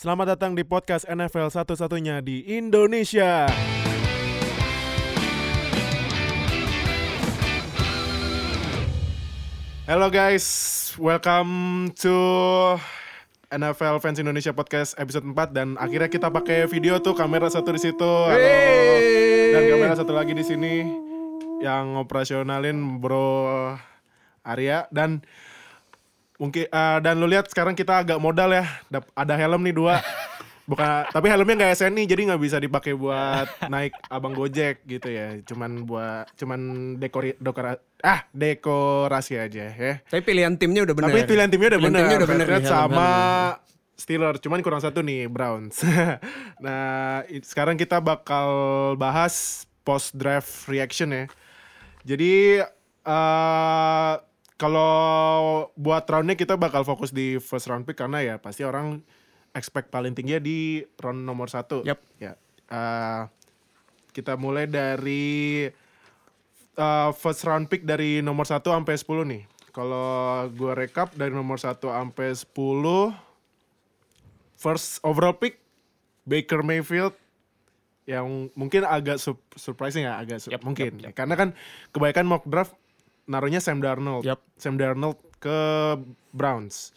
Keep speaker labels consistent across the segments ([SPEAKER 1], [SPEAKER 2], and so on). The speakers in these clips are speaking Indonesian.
[SPEAKER 1] Selamat datang di podcast NFL satu-satunya di Indonesia. Halo guys, welcome to NFL Fans Indonesia Podcast episode 4 dan akhirnya kita pakai video tuh kamera satu di situ. Halo. Dan kamera satu lagi di sini yang operasionalin Bro Arya dan mungkin eh, dan lu lihat sekarang kita agak modal ya. Dap- ada helm nih dua. Bukan, tapi helmnya nggak SNI jadi nggak bisa dipakai buat naik abang Gojek gitu ya. Cuman buat cuman dekori dekora, ah dekorasi aja ya.
[SPEAKER 2] Tapi pilihan timnya udah bener.
[SPEAKER 1] Tapi pilihan timnya udah
[SPEAKER 2] nih,
[SPEAKER 1] sama. Steelers. Cuman kurang satu nih Browns. nah sekarang kita bakal bahas post draft reaction ya. Jadi eh kalau buat roundnya kita bakal fokus di first round pick karena ya pasti orang expect paling tinggi di round nomor satu.
[SPEAKER 2] Yap.
[SPEAKER 1] Ya. Eh, kita mulai dari uh, first round pick dari nomor 1 sampai 10 nih. Kalau gue rekap dari nomor 1 sampai 10 first overall pick Baker Mayfield yang mungkin agak sup- surprising ya, agak su-
[SPEAKER 2] Yap,
[SPEAKER 1] mungkin.
[SPEAKER 2] yap, yap.
[SPEAKER 1] Karena kan kebanyakan mock draft naruhnya Sam Darnold.
[SPEAKER 2] Yap.
[SPEAKER 1] Sam Darnold ke Browns.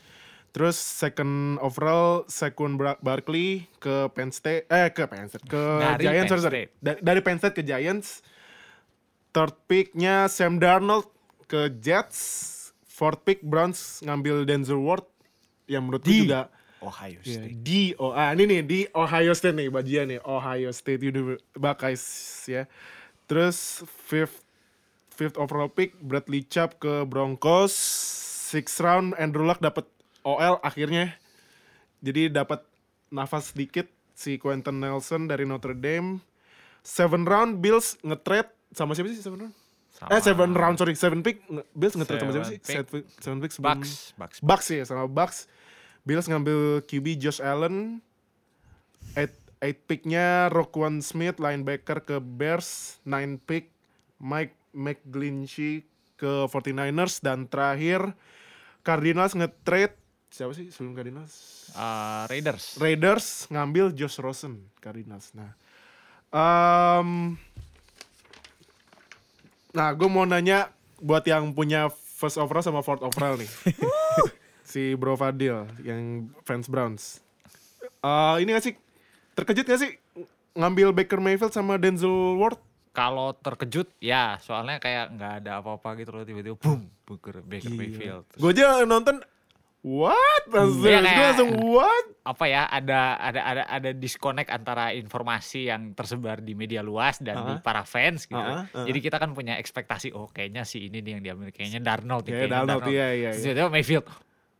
[SPEAKER 1] Terus second overall Bar- Barkley ke Penn State eh ke Penn State ke
[SPEAKER 3] Dari
[SPEAKER 1] Giants
[SPEAKER 3] Penn
[SPEAKER 1] sorry, sorry. Da- dari Penn State ke Giants. Third picknya Sam Darnold ke Jets. Fourth pick Browns ngambil Denzel Ward yang menurut gue
[SPEAKER 3] Di
[SPEAKER 1] juga
[SPEAKER 3] Ohio
[SPEAKER 1] ya,
[SPEAKER 3] State.
[SPEAKER 1] di oh ah, ini nih di Ohio State nih bagian nih Ohio State University Buckeyes ya. Terus fifth fifth overall pick Bradley Chubb ke Broncos. Sixth round Andrew Luck dapat OL akhirnya. Jadi dapat nafas sedikit si Quentin Nelson dari Notre Dame. Seven round Bills nge-trade sama siapa sih seven round?
[SPEAKER 3] Sama
[SPEAKER 1] Eh seven round sorry seven pick Bills nge-trade sama siapa
[SPEAKER 3] Seven
[SPEAKER 1] sih?
[SPEAKER 3] pick.
[SPEAKER 1] Seven, seven pick sebelum
[SPEAKER 3] Bucks, Bucks.
[SPEAKER 1] Bucks ya sama Bucks. Bills ngambil QB Josh Allen. Eight, eight picknya Roquan Smith linebacker ke Bears. Nine pick Mike McGlinchey ke 49ers dan terakhir Cardinals nge-trade siapa sih sebelum Cardinals?
[SPEAKER 3] Uh, Raiders.
[SPEAKER 1] Raiders ngambil Josh Rosen Cardinals. Nah, em, nah gue mau nanya buat yang punya first overall sama fourth overall nih, si Bro Fadil yang fans Browns. Eh, ini gak sih terkejut gak sih ngambil Baker Mayfield sama Denzel Ward?
[SPEAKER 3] Kalau terkejut ya soalnya kayak nggak ada apa-apa gitu loh tiba-tiba boom Baker, Baker Mayfield. Terus
[SPEAKER 1] Gue aja nonton what? Langsung,
[SPEAKER 3] Iya,
[SPEAKER 1] gue langsung what?
[SPEAKER 3] apa ya ada ada ada ada disconnect antara informasi yang tersebar di media luas dan di
[SPEAKER 1] Uh-huh.
[SPEAKER 3] para fans gitu.
[SPEAKER 1] Uh-huh, uh-huh.
[SPEAKER 3] Jadi kita kan punya ekspektasi oh kayaknya si ini nih yang diambil kayaknya Darnold nih,
[SPEAKER 1] Kayak
[SPEAKER 3] kayaknya
[SPEAKER 1] Darnold, iya, iya, iya.
[SPEAKER 3] Mayfield.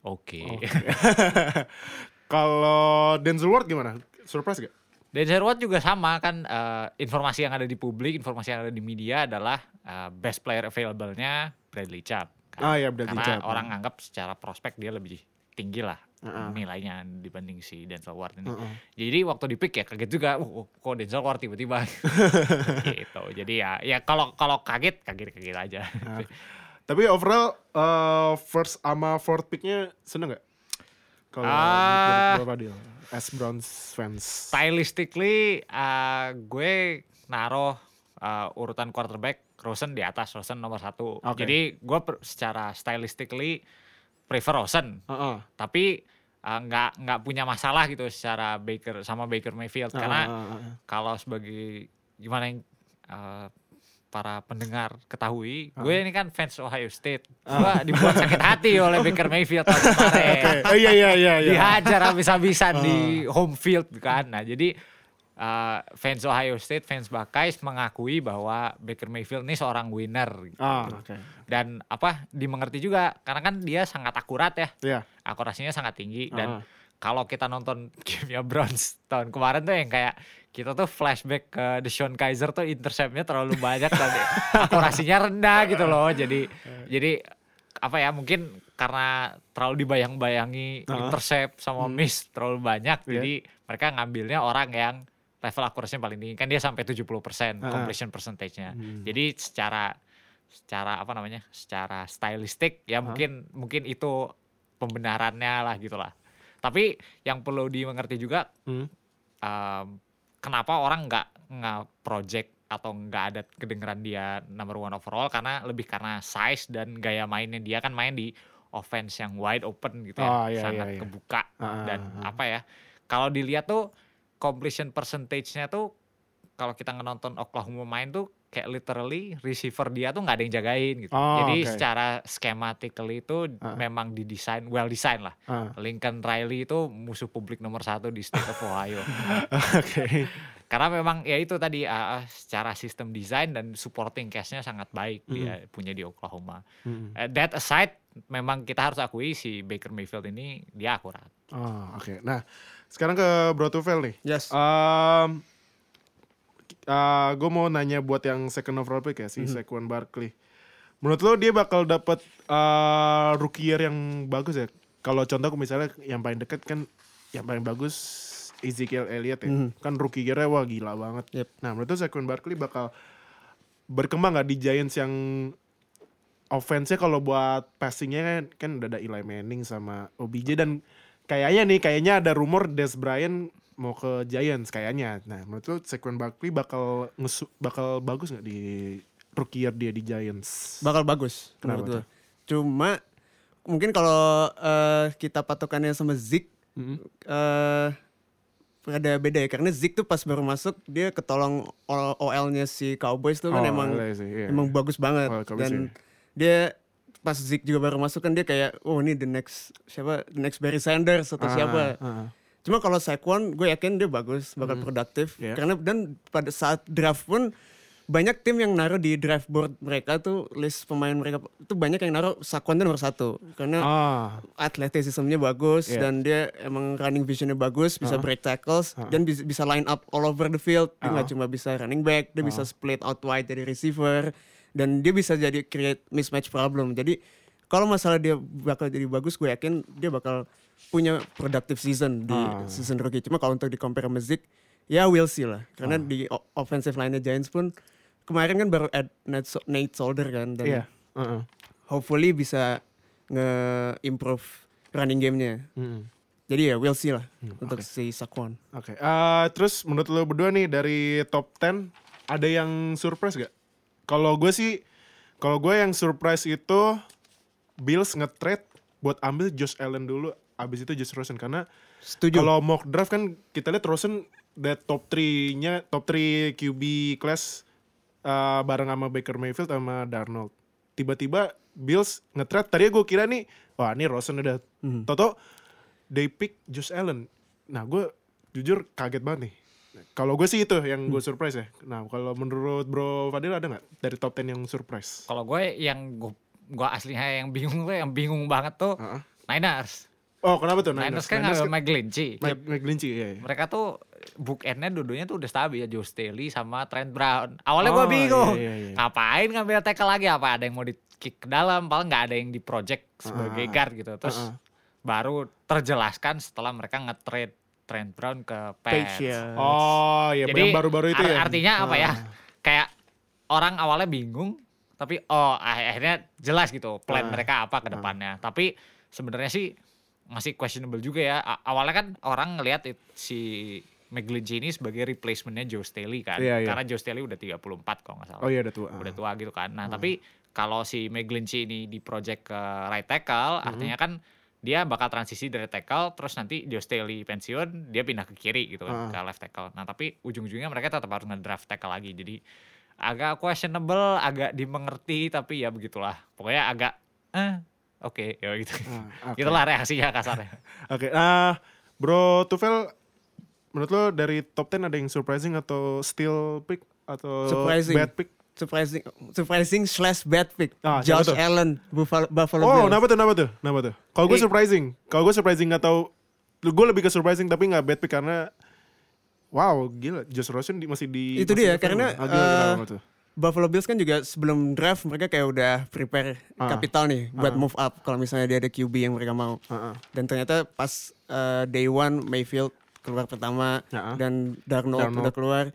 [SPEAKER 3] Oke.
[SPEAKER 1] Kalau Denzel Ward gimana? Surprise gak?
[SPEAKER 3] Denzel Ward juga sama kan eh, informasi yang ada di publik, informasi yang ada di media adalah eh, best player available-nya Bradley Chubb.
[SPEAKER 1] Ah, ya, Bradley
[SPEAKER 3] Karena
[SPEAKER 1] Chubb.
[SPEAKER 3] orang anggap secara prospek dia lebih tinggi lah
[SPEAKER 1] Uh-uh.
[SPEAKER 3] nilainya dibanding si Denzel Ward ini.
[SPEAKER 1] Uh-uh.
[SPEAKER 3] Jadi waktu di pick ya kaget juga, uh, uh, kok Denzel Ward tiba-tiba gitu. Jadi ya ya kalau kalau kaget kaget-kaget aja.
[SPEAKER 1] Nah, tapi overall uh, first sama fourth picknya seneng gak? Kalau
[SPEAKER 3] Ah.
[SPEAKER 1] berapa deal? As Browns fans.
[SPEAKER 3] Stylistically eh, gue naruh eh, urutan quarterback Rosen di atas Rosen nomor satu.
[SPEAKER 1] Oke.
[SPEAKER 3] Jadi gue secara stylistically prefer Rosen.
[SPEAKER 1] Uh-uh.
[SPEAKER 3] Tapi eh, nggak nggak punya masalah gitu secara Baker sama Baker Mayfield karena
[SPEAKER 1] Uh, uh, uh, uh.
[SPEAKER 3] kalau sebagai gimana yang eh, para pendengar ketahui,
[SPEAKER 1] Ah.
[SPEAKER 3] gue ini kan fans Ohio State. Gue dibuat sakit hati oleh Baker Mayfield tahun kemarin.
[SPEAKER 1] Oke. Oh iya iya iya iya.
[SPEAKER 3] Dihajar habis-habisan di
[SPEAKER 1] Ah.
[SPEAKER 3] home field kan. Nah, jadi eh, fans Ohio State, fans Buckeyes mengakui bahwa Baker Mayfield ini seorang winner. gitu.
[SPEAKER 1] Ah, oke.
[SPEAKER 3] Dan apa dimengerti juga karena kan dia sangat akurat ya.
[SPEAKER 1] Iya.
[SPEAKER 3] Akurasinya sangat tinggi
[SPEAKER 1] Ah.
[SPEAKER 3] dan kalau kita nonton gamenya Browns tahun kemarin tuh yang kayak kita tuh flashback ke Deshaun Kaiser tuh interceptnya terlalu banyak dan akurasinya rendah gitu loh. Jadi jadi apa ya mungkin karena terlalu dibayang-bayangi
[SPEAKER 1] Ah.
[SPEAKER 3] intercept sama miss terlalu banyak
[SPEAKER 1] Iya.
[SPEAKER 3] jadi mereka ngambilnya orang yang level akurasinya paling tinggi kan dia sampai 70%
[SPEAKER 1] Ah.
[SPEAKER 3] completion percentage-nya.
[SPEAKER 1] Hmm.
[SPEAKER 3] Jadi secara secara apa namanya? secara stylistik ya mungkin mungkin itu pembenarannya lah gitu lah. Tapi yang perlu dimengerti juga
[SPEAKER 1] Hmm.
[SPEAKER 3] um, kenapa orang nggak nggak project atau nggak ada kedengeran dia number one overall karena lebih karena size dan gaya mainnya dia kan main di offense yang wide open gitu ya
[SPEAKER 1] Oh, iya,
[SPEAKER 3] sangat
[SPEAKER 1] iya, iya.
[SPEAKER 3] kebuka
[SPEAKER 1] Ah,
[SPEAKER 3] dan
[SPEAKER 1] ah, ah.
[SPEAKER 3] apa ya kalau dilihat tuh completion percentage-nya tuh kalau kita nonton Oklahoma main tuh kayak literally receiver dia tuh nggak ada yang jagain gitu
[SPEAKER 1] Oh,
[SPEAKER 3] jadi
[SPEAKER 1] oke.
[SPEAKER 3] secara schematically itu
[SPEAKER 1] Ah.
[SPEAKER 3] memang didesain well design lah
[SPEAKER 1] Ah.
[SPEAKER 3] Lincoln Riley itu musuh publik nomor satu di state of Ohio
[SPEAKER 1] Oke.
[SPEAKER 3] karena memang ya itu tadi uh, secara sistem desain dan supporting cast-nya sangat baik
[SPEAKER 1] Hmm.
[SPEAKER 3] dia punya di Oklahoma.
[SPEAKER 1] Hmm.
[SPEAKER 3] Uh, that aside, memang kita harus akui si Baker Mayfield ini dia akurat.
[SPEAKER 1] Oh, oke. Nah, sekarang ke Bro Tufel nih.
[SPEAKER 2] Yes.
[SPEAKER 1] Um, gue mau nanya buat yang second overall pick ya si
[SPEAKER 2] Mhm.
[SPEAKER 1] Saquon Barkley. Menurut lo dia bakal dapat uh, rookie year yang bagus ya? Kalau contoh misalnya yang paling dekat kan yang paling bagus Ezekiel Elliott ya.
[SPEAKER 2] Mhm.
[SPEAKER 1] Kan rookie year wah gila banget.
[SPEAKER 2] Yep.
[SPEAKER 1] Nah, menurut lo Saquon Barkley bakal berkembang nggak di Giants yang offense-nya kalau buat passingnya kan, kan udah ada Eli Manning sama OBJ dan kayaknya nih kayaknya ada rumor Des Bryant mau ke Giants kayaknya. Nah, menurut lu Saquon Barkley bakal ngesu, bakal bagus nggak di rookie year dia di Giants?
[SPEAKER 2] Bakal bagus
[SPEAKER 1] Kenapa
[SPEAKER 2] menurut gue. Cuma mungkin kalau eh, kita patokannya sama Zeke
[SPEAKER 1] Mhm.
[SPEAKER 2] eh ada beda ya karena Zeke tuh pas baru masuk dia ketolong OL-nya si Cowboys tuh kan
[SPEAKER 1] Oh,
[SPEAKER 2] emang
[SPEAKER 1] sih, iya.
[SPEAKER 2] emang bagus banget
[SPEAKER 1] Oh,
[SPEAKER 2] dan
[SPEAKER 1] iya.
[SPEAKER 2] dia pas Zeke juga baru masuk kan dia kayak oh ini the next siapa the next Barry Sanders atau
[SPEAKER 1] Ah,
[SPEAKER 2] siapa
[SPEAKER 1] ah, ah.
[SPEAKER 2] Cuma kalau Saquon gue yakin dia bagus, bakal produktif.
[SPEAKER 1] Iya.
[SPEAKER 2] Karena dan pada saat draft pun banyak tim yang naruh di draft board mereka tuh list pemain mereka itu banyak yang naruh Saquon tuh nomor satu karena
[SPEAKER 1] Ah,
[SPEAKER 2] atletisismnya bagus
[SPEAKER 1] Iya.
[SPEAKER 2] dan dia emang running visionnya bagus, bisa
[SPEAKER 1] Uh-huh.
[SPEAKER 2] break tackles dan bisa, bisa line up all over the field. Dia nggak cuma bisa running back, dia bisa split out wide dari receiver dan dia bisa jadi create mismatch problem. Jadi kalau masalah dia bakal jadi bagus, gue yakin dia bakal punya productive season di
[SPEAKER 1] Ah.
[SPEAKER 2] season rookie. Cuma kalau untuk di compare sama Zeke, ya we'll see lah. Karena di o- offensive line Giants pun kemarin kan baru add Nate, So- Nate Solder kan dan
[SPEAKER 1] iya. Ah, ah.
[SPEAKER 2] hopefully bisa nge-improve running game-nya.
[SPEAKER 1] Mm.
[SPEAKER 2] Jadi ya we'll see lah
[SPEAKER 1] Hmm,
[SPEAKER 2] untuk si Saquon.
[SPEAKER 1] Oke. Eh, terus menurut lo berdua nih dari top 10 ada yang surprise gak? Kalau gue sih, kalau gue yang surprise itu Bills nge-trade buat ambil Josh Allen dulu, abis itu Josh Rosen karena
[SPEAKER 2] Setuju.
[SPEAKER 1] kalau mock draft kan kita lihat Rosen the top 3-nya top 3 QB class eh, bareng sama Baker Mayfield sama Darnold. Tiba-tiba Bills nge-trade, tadi gue kira nih, wah ini Rosen udah.
[SPEAKER 2] Mhm.
[SPEAKER 1] Toto they pick Josh Allen. Nah gue jujur kaget banget nih. Kalau gue sih itu yang gue surprise ya. Nah kalau menurut Bro Fadil ada nggak dari top 10 yang surprise?
[SPEAKER 3] Kalau gue yang gue, gue aslinya yang bingung tuh, yang bingung banget tuh
[SPEAKER 1] Heeh.
[SPEAKER 3] Niners.
[SPEAKER 1] Oh kenapa tuh
[SPEAKER 3] Niners, kan ngambil Mike Glinchey.
[SPEAKER 1] Mike, Mike iya, iya.
[SPEAKER 3] Mereka tuh bookendnya dua-duanya tuh udah stabil ya Joe Staley sama Trent Brown. Awalnya gue
[SPEAKER 1] Oh,
[SPEAKER 3] bingung,
[SPEAKER 1] iya, iya, iya.
[SPEAKER 3] ngapain ngambil tackle lagi? Apa ada yang mau di kick ke dalam? Paling nggak ada yang di project sebagai
[SPEAKER 1] Ah,
[SPEAKER 3] guard gitu. Terus
[SPEAKER 1] ah, ah.
[SPEAKER 3] baru terjelaskan setelah mereka nge-trade Trent Brown ke Pats.
[SPEAKER 2] Page ya.
[SPEAKER 1] Oh iya
[SPEAKER 3] Jadi
[SPEAKER 1] yang baru-baru itu
[SPEAKER 3] ar-
[SPEAKER 1] ya.
[SPEAKER 3] artinya apa ya?
[SPEAKER 1] Ah.
[SPEAKER 3] Kayak orang awalnya bingung, tapi oh akhirnya jelas gitu plan
[SPEAKER 1] Ah.
[SPEAKER 3] mereka apa ke depannya. Tapi sebenarnya sih masih questionable juga ya. Awalnya kan orang ngelihat si McGlinchey ini sebagai replacementnya Joe Staley kan.
[SPEAKER 1] Iya, iya.
[SPEAKER 3] Karena Joe Staley udah 34 kalau nggak salah.
[SPEAKER 1] Oh iya udah tua.
[SPEAKER 3] Udah tua gitu kan. Nah, tapi kalau si McGlinchey ini di project ke right tackle,
[SPEAKER 1] Hmm.
[SPEAKER 3] artinya kan dia bakal transisi dari tackle terus nanti Joe Staley pensiun, dia pindah ke kiri gitu kan, ke left tackle. Nah, tapi ujung-ujungnya mereka tetap harus nge-draft tackle lagi. Jadi agak questionable, agak dimengerti tapi ya begitulah. Pokoknya agak eh oke ya gitu.
[SPEAKER 1] Ah, oke.
[SPEAKER 3] Gitulah reaksinya kasarnya.
[SPEAKER 1] Oke, ah Bro Tufel, menurut lo dari top 10 ada yang surprising atau still pick atau
[SPEAKER 2] Surprising.
[SPEAKER 1] bad pick?
[SPEAKER 2] Surprising, surprising slash bad pick.
[SPEAKER 1] Ah,
[SPEAKER 2] Josh
[SPEAKER 1] tuh?
[SPEAKER 2] Allen, Buffalo, Buffalo
[SPEAKER 1] Oh,
[SPEAKER 2] Bills.
[SPEAKER 1] kenapa tuh, kenapa tuh, kenapa tuh? Kalau gue surprising, kalau gue surprising nggak tahu, gue lebih ke surprising tapi nggak bad pick karena, wow, gila, Josh Rosen di, masih di.
[SPEAKER 2] Itu
[SPEAKER 1] masih
[SPEAKER 2] dia,
[SPEAKER 1] di-
[SPEAKER 2] karena,
[SPEAKER 1] tuh?
[SPEAKER 2] Buffalo Bills kan juga sebelum draft mereka kayak udah prepare
[SPEAKER 1] Ah.
[SPEAKER 2] kapital nih buat move up kalau misalnya dia ada QB yang mereka mau.
[SPEAKER 1] Ah, ah.
[SPEAKER 2] Dan ternyata pas uh, day one Mayfield keluar pertama
[SPEAKER 1] Ah.
[SPEAKER 2] dan Darnold,
[SPEAKER 1] Darnold.
[SPEAKER 2] udah keluar.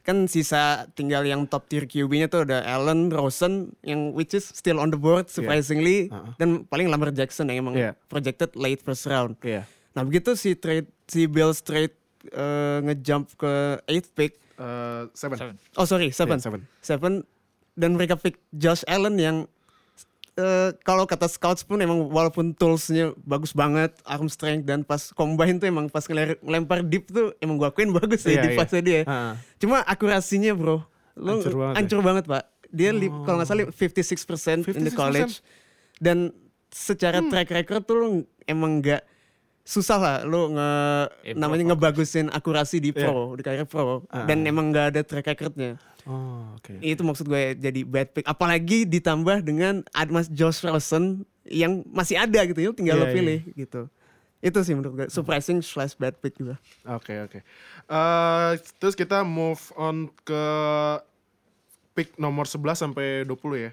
[SPEAKER 2] Kan sisa tinggal yang top tier QB-nya tuh ada Allen, Rosen yang which is still on the board surprisingly
[SPEAKER 1] Ah.
[SPEAKER 2] dan paling Lamar Jackson yang emang
[SPEAKER 1] Iya.
[SPEAKER 2] projected late first round.
[SPEAKER 1] Iya.
[SPEAKER 2] Nah begitu si trade si Bill straight eh, ngejump ke 8th pick.
[SPEAKER 1] Eh, seven.
[SPEAKER 3] Seven.
[SPEAKER 2] Oh sorry, seven.
[SPEAKER 1] Yeah, seven.
[SPEAKER 2] Seven dan mereka pick Josh Allen yang eh, kalau kata scouts pun emang walaupun toolsnya bagus banget, arm strength dan pas combine tuh emang pas ngelempar deep tuh emang gua akuin bagus ya
[SPEAKER 1] Iya,
[SPEAKER 2] di
[SPEAKER 1] iya.
[SPEAKER 2] fase dia.
[SPEAKER 1] Ah.
[SPEAKER 2] Cuma akurasinya bro, lu
[SPEAKER 1] Hancur banget ya?
[SPEAKER 2] hancur banget pak. Dia li- kalau nggak salah 56% in the
[SPEAKER 1] 56%?
[SPEAKER 2] college dan secara
[SPEAKER 1] Hmm.
[SPEAKER 2] track record tuh lu emang nggak susah lah lu nge
[SPEAKER 3] Improve
[SPEAKER 2] namanya ngebagusin akurasi di
[SPEAKER 1] Iya.
[SPEAKER 2] pro di karir pro
[SPEAKER 1] Ah.
[SPEAKER 2] dan emang nggak ada track recordnya.
[SPEAKER 1] Oh, oke.
[SPEAKER 2] Itu maksud gue jadi bad pick. Apalagi ditambah dengan Admas Josh Rosen yang masih ada gitu ya, tinggal lo
[SPEAKER 1] Iya,
[SPEAKER 2] pilih gitu. Itu sih menurut gue surprising slash bad pick juga.
[SPEAKER 1] Oke oke. Eh, terus kita move on ke pick nomor 11 sampai 20 ya.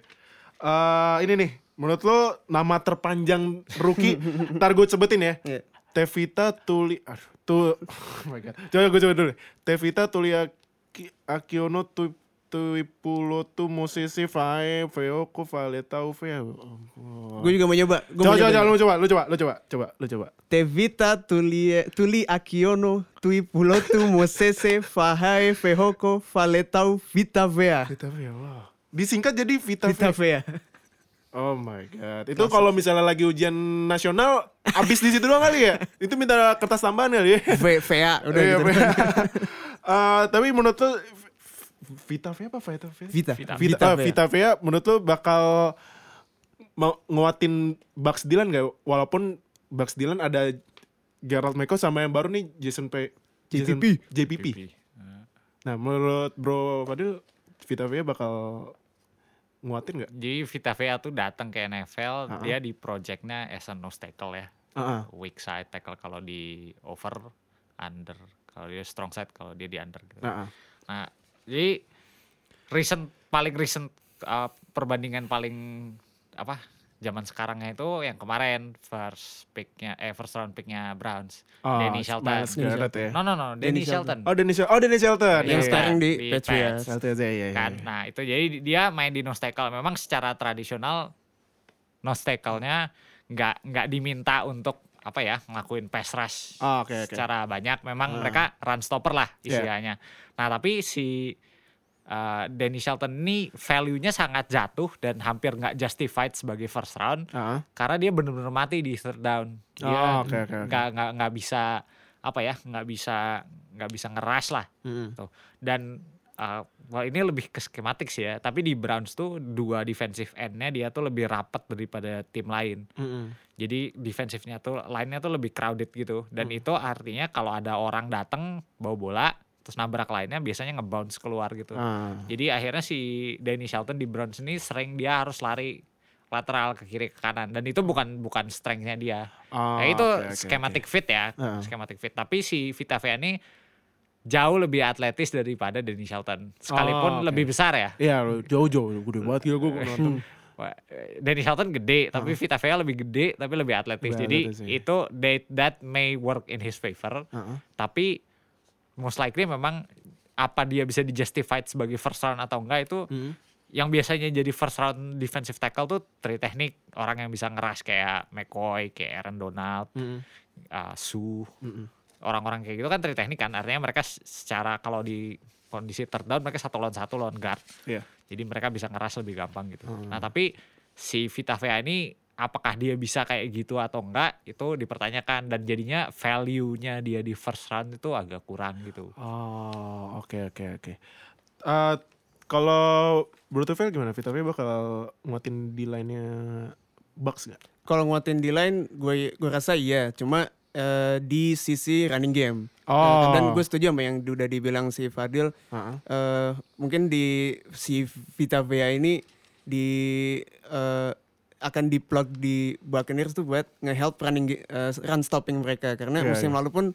[SPEAKER 1] Eh ini nih, menurut lo nama terpanjang rookie, ntar gue sebutin ya.
[SPEAKER 2] Iya.
[SPEAKER 1] Tevita Tuli, aduh, tuh, oh my god. Coba gue coba dulu. Tevita Tuli Aki- Akiono tu Tuipulo tu Musisi Fae Feoko Valeta Uve. Oh.
[SPEAKER 2] Gue juga mau nyoba. Gue
[SPEAKER 1] Coba coba coba lu coba, lu coba, lu coba, coba, lu coba.
[SPEAKER 2] Tevita Tuli Tuli Akiono Tui Pulotu Mosese Fahae Fehoko Faletau Vitavea.
[SPEAKER 1] Vita Vea, wow. Disingkat jadi Vita Vea. Oh my god. Itu kalau misalnya lagi ujian nasional habis di situ doang kali ya? Itu minta kertas tambahan kali ya?
[SPEAKER 2] V- Vea udah
[SPEAKER 1] Iya,
[SPEAKER 2] gitu.
[SPEAKER 1] Vea. Eh, tapi menurut lo Vita Vea apa Vita Vea?
[SPEAKER 2] Vita.
[SPEAKER 3] Vita.
[SPEAKER 1] Vita,
[SPEAKER 2] Vita Vea.
[SPEAKER 1] Vita Vea menurut lo bakal mau nguatin Bucks Dylan gak? Walaupun Bucks Dylan ada Gerald Meko sama yang baru nih Jason P. Jason-
[SPEAKER 2] JPP.
[SPEAKER 1] JPP.
[SPEAKER 3] PP.
[SPEAKER 1] Nah menurut Bro Fadil Vita Vea bakal nguatin gak?
[SPEAKER 3] Jadi Vita Vea tuh datang ke NFL,
[SPEAKER 1] Uh-uh.
[SPEAKER 3] dia di projectnya as a nose tackle ya.
[SPEAKER 1] Heeh.
[SPEAKER 3] Weak side tackle kalau di over, under. Kalau dia strong side, kalau dia di under. Gitu.
[SPEAKER 1] Heeh.
[SPEAKER 3] Nah, jadi recent paling recent uh, perbandingan paling apa zaman sekarangnya itu yang kemarin first picknya eh first round picknya Browns,
[SPEAKER 1] Oh,
[SPEAKER 3] Danny Shelton.
[SPEAKER 1] Miles Garrett ya.
[SPEAKER 3] No no no, Danny,
[SPEAKER 2] Danny
[SPEAKER 3] Shelton.
[SPEAKER 1] Oh Dennis Oh Dennis Shelton.
[SPEAKER 2] Yang
[SPEAKER 3] Iya,
[SPEAKER 2] sekarang di
[SPEAKER 3] di
[SPEAKER 2] Patriots.
[SPEAKER 3] Pats.
[SPEAKER 1] Shelton ya ya.
[SPEAKER 3] kan. Nah, itu jadi dia main di nose tackle. Memang secara tradisional nose tackle-nya nggak nggak diminta untuk apa ya ngelakuin pass rush
[SPEAKER 1] Oh, oke oke.
[SPEAKER 3] secara banyak. Memang
[SPEAKER 1] Ah.
[SPEAKER 3] mereka run stopper lah
[SPEAKER 1] Iya.
[SPEAKER 3] istilahnya. Nah, tapi si uh, Danny Shelton ini value-nya sangat jatuh dan hampir nggak justified sebagai first round
[SPEAKER 1] Heeh.
[SPEAKER 3] karena dia benar-benar mati di third down. Dia
[SPEAKER 1] Oh, oke, oke, oke.
[SPEAKER 3] nggak nggak nggak bisa apa ya nggak bisa nggak bisa ngeras lah
[SPEAKER 1] Mm-mm.
[SPEAKER 3] tuh dan uh, wah ini lebih ke skematik sih ya tapi di Browns tuh dua defensive end-nya dia tuh lebih rapat daripada tim lain
[SPEAKER 1] Mm-mm.
[SPEAKER 3] jadi defensifnya tuh lainnya tuh lebih crowded gitu dan itu artinya kalau ada orang datang bawa bola terus nabrak lainnya biasanya ngebounce keluar gitu
[SPEAKER 1] Ah.
[SPEAKER 3] jadi akhirnya si Danny Shelton di Browns ini sering dia harus lari lateral ke kiri ke kanan dan itu bukan bukan strength-nya dia
[SPEAKER 1] Oh,
[SPEAKER 3] Nah, itu
[SPEAKER 1] oke, oke,
[SPEAKER 3] schematic fit ya,
[SPEAKER 1] Heeh.
[SPEAKER 3] schematic fit. Tapi si Vita Vea ini jauh lebih atletis daripada Danny Shelton.
[SPEAKER 1] Oh,
[SPEAKER 3] Sekalipun
[SPEAKER 1] oke.
[SPEAKER 3] lebih besar ya.
[SPEAKER 1] Iya, jauh-jauh gede banget gila gue nonton.
[SPEAKER 3] Danny Shelton gede, tapi Vita Vea lebih gede, tapi lebih atletis.
[SPEAKER 1] Lebih
[SPEAKER 3] Jadi
[SPEAKER 1] atletis, iya.
[SPEAKER 3] itu that, that may work in his favor.
[SPEAKER 1] Heeh.
[SPEAKER 3] Tapi most likely memang apa dia bisa di-justified sebagai first round atau enggak itu
[SPEAKER 1] Mm.
[SPEAKER 3] yang biasanya jadi first round defensive tackle tuh tri teknik orang yang bisa ngeras kayak McCoy, kayak Aaron Donald,
[SPEAKER 1] Mm-mm.
[SPEAKER 3] uh, Su,
[SPEAKER 1] Mm-mm.
[SPEAKER 3] orang-orang kayak gitu kan tri teknik kan artinya mereka secara kalau di kondisi third down mereka satu lawan satu lawan guard
[SPEAKER 1] Iya.
[SPEAKER 3] jadi mereka bisa ngeras lebih gampang gitu
[SPEAKER 1] Hmm.
[SPEAKER 3] nah tapi si Vita Vea ini apakah dia bisa kayak gitu atau enggak itu dipertanyakan dan jadinya value-nya dia di first round itu agak kurang gitu
[SPEAKER 1] Oh, oke oke oke. Eh, kalau Bruto Vel gimana? Vita Vea bakal nguatin di line-nya Bucks nggak?
[SPEAKER 2] Kalau nguatin di line, gue gue rasa iya. Cuma eh, di sisi running game.
[SPEAKER 1] Oh.
[SPEAKER 2] Eh, dan gue setuju sama yang udah dibilang si Fadil.
[SPEAKER 1] Heeh.
[SPEAKER 2] eh mungkin di si Vita Vea ini di eh, akan diplug di Buccaneers tuh buat nge-help running eh, run stopping mereka karena
[SPEAKER 1] Iya,
[SPEAKER 2] musim
[SPEAKER 1] iya.
[SPEAKER 2] lalu pun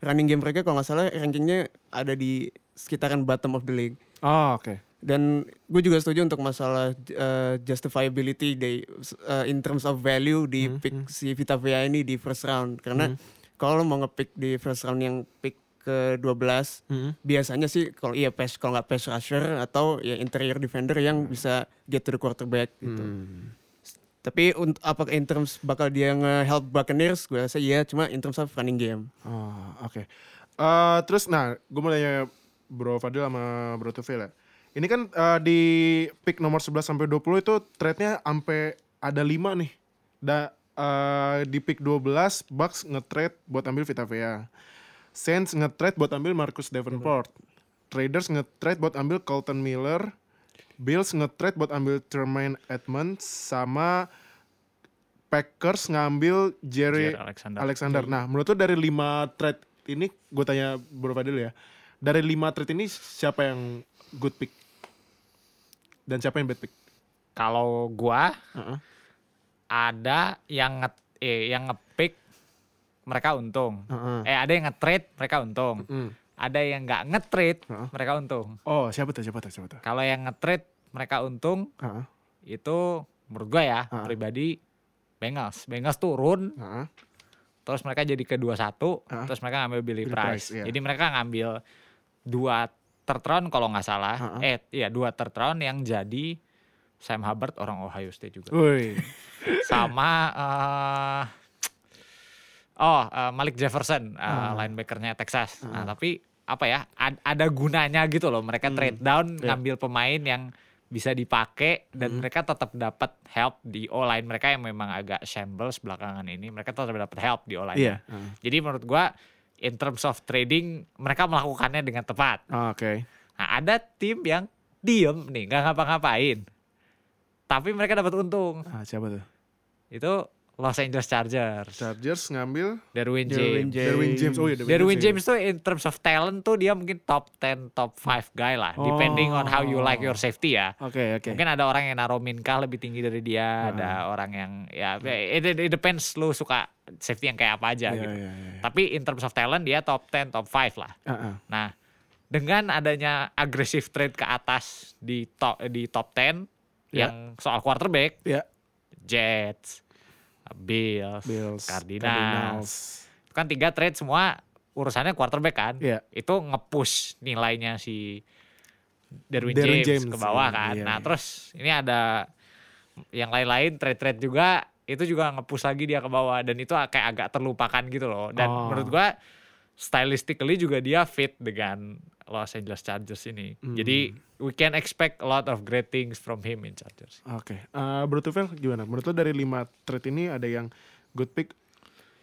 [SPEAKER 2] running game mereka kalau nggak salah rankingnya ada di sekitaran bottom of the league
[SPEAKER 1] Oh, oke.
[SPEAKER 2] dan gue juga setuju untuk masalah eh, justifiability di eh, in terms of value di
[SPEAKER 1] Hmm,
[SPEAKER 2] pick si Vita Vea ini di first round karena kalau lo mau nge-pick di first round yang pick ke 12
[SPEAKER 1] Mm-mm.
[SPEAKER 2] biasanya sih kalau iya pass kalau nggak pass rusher atau ya interior defender yang bisa get to the quarterback gitu.
[SPEAKER 1] Hmm.
[SPEAKER 2] Tapi untuk apa in terms bakal dia nge-help Buccaneers, gue rasa iya. Cuma in terms of running game.
[SPEAKER 1] Oh, oke. Eh, terus nah, gue mau nanya Bro Fadil sama Bro Tufel ya. Ini kan eh, di pick nomor 11 sampai 20 itu trade-nya sampai ada 5 nih. Da, eh, di pick 12 Bucks nge-trade buat ambil Vita Vea. Saints nge-trade buat ambil Marcus Davenport. Raiders nge-trade buat ambil Colton Miller. Bills nge-trade buat ambil Tremaine Edmonds sama Packers ngambil Jerry,
[SPEAKER 3] Jared Alexander.
[SPEAKER 1] Alexander. Nah, menurut lu dari lima trade ini, gue tanya Bro Fadil ya. Dari lima trade ini siapa yang good pick? Dan siapa yang bad pick?
[SPEAKER 3] Kalau gua
[SPEAKER 1] Heeh.
[SPEAKER 3] ada yang nge eh, yang ngepick mereka untung.
[SPEAKER 1] Heeh.
[SPEAKER 3] Eh ada yang nge-trade mereka untung.
[SPEAKER 1] Mm.
[SPEAKER 3] Ada yang nggak nge-trade
[SPEAKER 1] Heeh.
[SPEAKER 3] mereka untung.
[SPEAKER 1] Oh, siapa tuh? Siapa tuh? Siapa tuh?
[SPEAKER 3] Kalau yang nge-trade mereka untung
[SPEAKER 1] Heeh.
[SPEAKER 3] itu menurut gua ya
[SPEAKER 1] Ah.
[SPEAKER 3] pribadi Bengals. Bengals turun
[SPEAKER 1] Heeh.
[SPEAKER 3] terus mereka jadi kedua satu
[SPEAKER 1] Ah.
[SPEAKER 3] terus mereka ngambil Billy,
[SPEAKER 1] Billy
[SPEAKER 3] Price.
[SPEAKER 1] Price, iya.
[SPEAKER 3] Jadi mereka ngambil dua third round kalau nggak salah.
[SPEAKER 1] Ah.
[SPEAKER 3] Eh iya dua third round yang jadi Sam Hubbard orang Ohio State juga. Sama eh oh eh, Malik Jefferson eh,
[SPEAKER 1] Ah.
[SPEAKER 3] linebackernya Texas. Nah, tapi apa ya? ad- ada gunanya gitu loh. Mereka trade down
[SPEAKER 1] Iya.
[SPEAKER 3] ngambil pemain yang bisa dipakai dan mereka tetap dapat help di O-line mereka yang memang agak shambles belakangan ini. Mereka tetap dapat help di O-line.
[SPEAKER 1] Iya. Heeh.
[SPEAKER 3] Jadi menurut gua in terms of trading mereka melakukannya dengan tepat.
[SPEAKER 1] Oh, Oke.
[SPEAKER 3] Nah, ada tim yang diem nih, nggak ngapa-ngapain. Tapi mereka dapat untung.
[SPEAKER 1] Ah, siapa tuh?
[SPEAKER 3] Itu Los Angeles Chargers.
[SPEAKER 1] Chargers ngambil
[SPEAKER 3] Derwin
[SPEAKER 2] Derwin
[SPEAKER 3] James.
[SPEAKER 2] James.
[SPEAKER 1] Derwin James. Oh iya,
[SPEAKER 3] Derwin James tuh in terms of talent tuh dia mungkin top 10, top 5 guy lah. Depending on how you like your safety ya.
[SPEAKER 1] Oke, oke.
[SPEAKER 3] Mungkin ada orang yang naruh Minkah lebih tinggi dari dia, ada orang yang ya it, it- depends lu suka safety yang kayak apa aja
[SPEAKER 1] Iya,
[SPEAKER 3] gitu.
[SPEAKER 1] iya, iya.
[SPEAKER 3] Tapi in terms of talent dia top 10, top 5 lah.
[SPEAKER 1] Heeh.
[SPEAKER 3] Nah, dengan adanya agresif trade ke atas di top di top 10
[SPEAKER 1] Ya.
[SPEAKER 3] yang soal quarterback,
[SPEAKER 1] Ya.
[SPEAKER 3] Jets, Bills,
[SPEAKER 1] Bills.
[SPEAKER 3] Cardinals. Itu kan tiga trade semua urusannya quarterback kan.
[SPEAKER 1] Iya.
[SPEAKER 3] Itu nge-push nilainya si Derwin,
[SPEAKER 1] Derwin
[SPEAKER 3] James,
[SPEAKER 1] James,
[SPEAKER 3] ke bawah
[SPEAKER 1] iya,
[SPEAKER 3] kan.
[SPEAKER 1] iya,
[SPEAKER 3] nah,
[SPEAKER 1] iya.
[SPEAKER 3] terus ini ada yang lain-lain trade-trade juga itu juga nge-push lagi dia ke bawah dan itu kayak agak terlupakan gitu loh. Dan
[SPEAKER 1] Oh.
[SPEAKER 3] menurut gua stylistically juga dia fit dengan Los Angeles Chargers ini.
[SPEAKER 1] Hmm.
[SPEAKER 3] Jadi we can expect a lot of great things from him in Chargers.
[SPEAKER 1] Oke. Eh, Bro Tufel gimana? Menurut lo dari lima trade ini ada yang good pick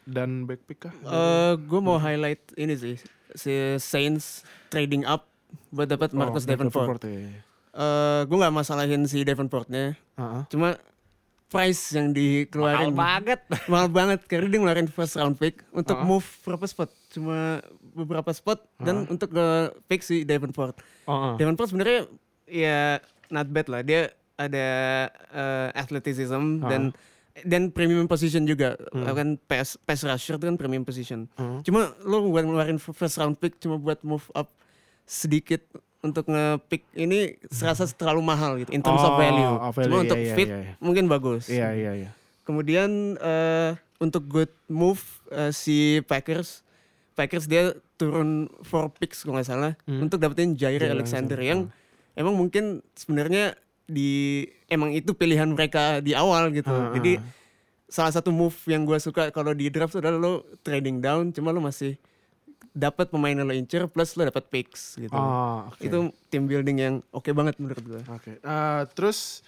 [SPEAKER 1] dan bad pick kah?
[SPEAKER 2] Eh, gue mau highlight ini sih si Saints trading up buat dapat Marcus
[SPEAKER 1] Oh,
[SPEAKER 2] Davenport.
[SPEAKER 1] ya, ya.
[SPEAKER 2] Eh, gue nggak masalahin si Davenportnya,
[SPEAKER 1] Heeh.
[SPEAKER 2] cuma price yang
[SPEAKER 3] Mahal
[SPEAKER 2] dikeluarin
[SPEAKER 3] banget.
[SPEAKER 2] mahal banget karena dia ngeluarin first round pick untuk
[SPEAKER 1] Ah.
[SPEAKER 2] move berapa spot cuma beberapa spot dan untuk nge pick si Davenport
[SPEAKER 1] Oh, oh.
[SPEAKER 2] Davenport sebenarnya ya not bad lah dia ada eh, athleticism
[SPEAKER 1] Ah.
[SPEAKER 2] dan dan premium position juga
[SPEAKER 1] Hmm.
[SPEAKER 2] kan pass pass rusher itu kan premium position
[SPEAKER 1] Hmm.
[SPEAKER 2] cuma lo buat ngeluarin first round pick cuma buat move up sedikit untuk nge-pick ini serasa terlalu mahal gitu in terms
[SPEAKER 1] Oh,
[SPEAKER 2] of value.
[SPEAKER 1] oh, value,
[SPEAKER 2] Cuma
[SPEAKER 1] iya,
[SPEAKER 2] untuk
[SPEAKER 1] iya,
[SPEAKER 2] fit
[SPEAKER 1] iya, iya.
[SPEAKER 2] mungkin bagus.
[SPEAKER 1] Iya, iya, iya.
[SPEAKER 2] Kemudian eh, untuk good move eh, si Packers, Packers dia turun 4 picks kalau nggak salah
[SPEAKER 1] Hmm.
[SPEAKER 2] untuk dapetin Jair
[SPEAKER 1] Jair
[SPEAKER 2] Alexander yang emang mungkin sebenarnya di emang itu pilihan mereka di awal gitu.
[SPEAKER 1] Ah,
[SPEAKER 2] Jadi
[SPEAKER 1] ah.
[SPEAKER 2] salah satu move yang gue suka kalau di draft adalah lo trading down, cuma lo masih dapat pemain yang lo incer plus lo dapat picks gitu.
[SPEAKER 1] Oh, oke.
[SPEAKER 2] Itu team building yang oke banget menurut gue.
[SPEAKER 1] Oke. Eh, terus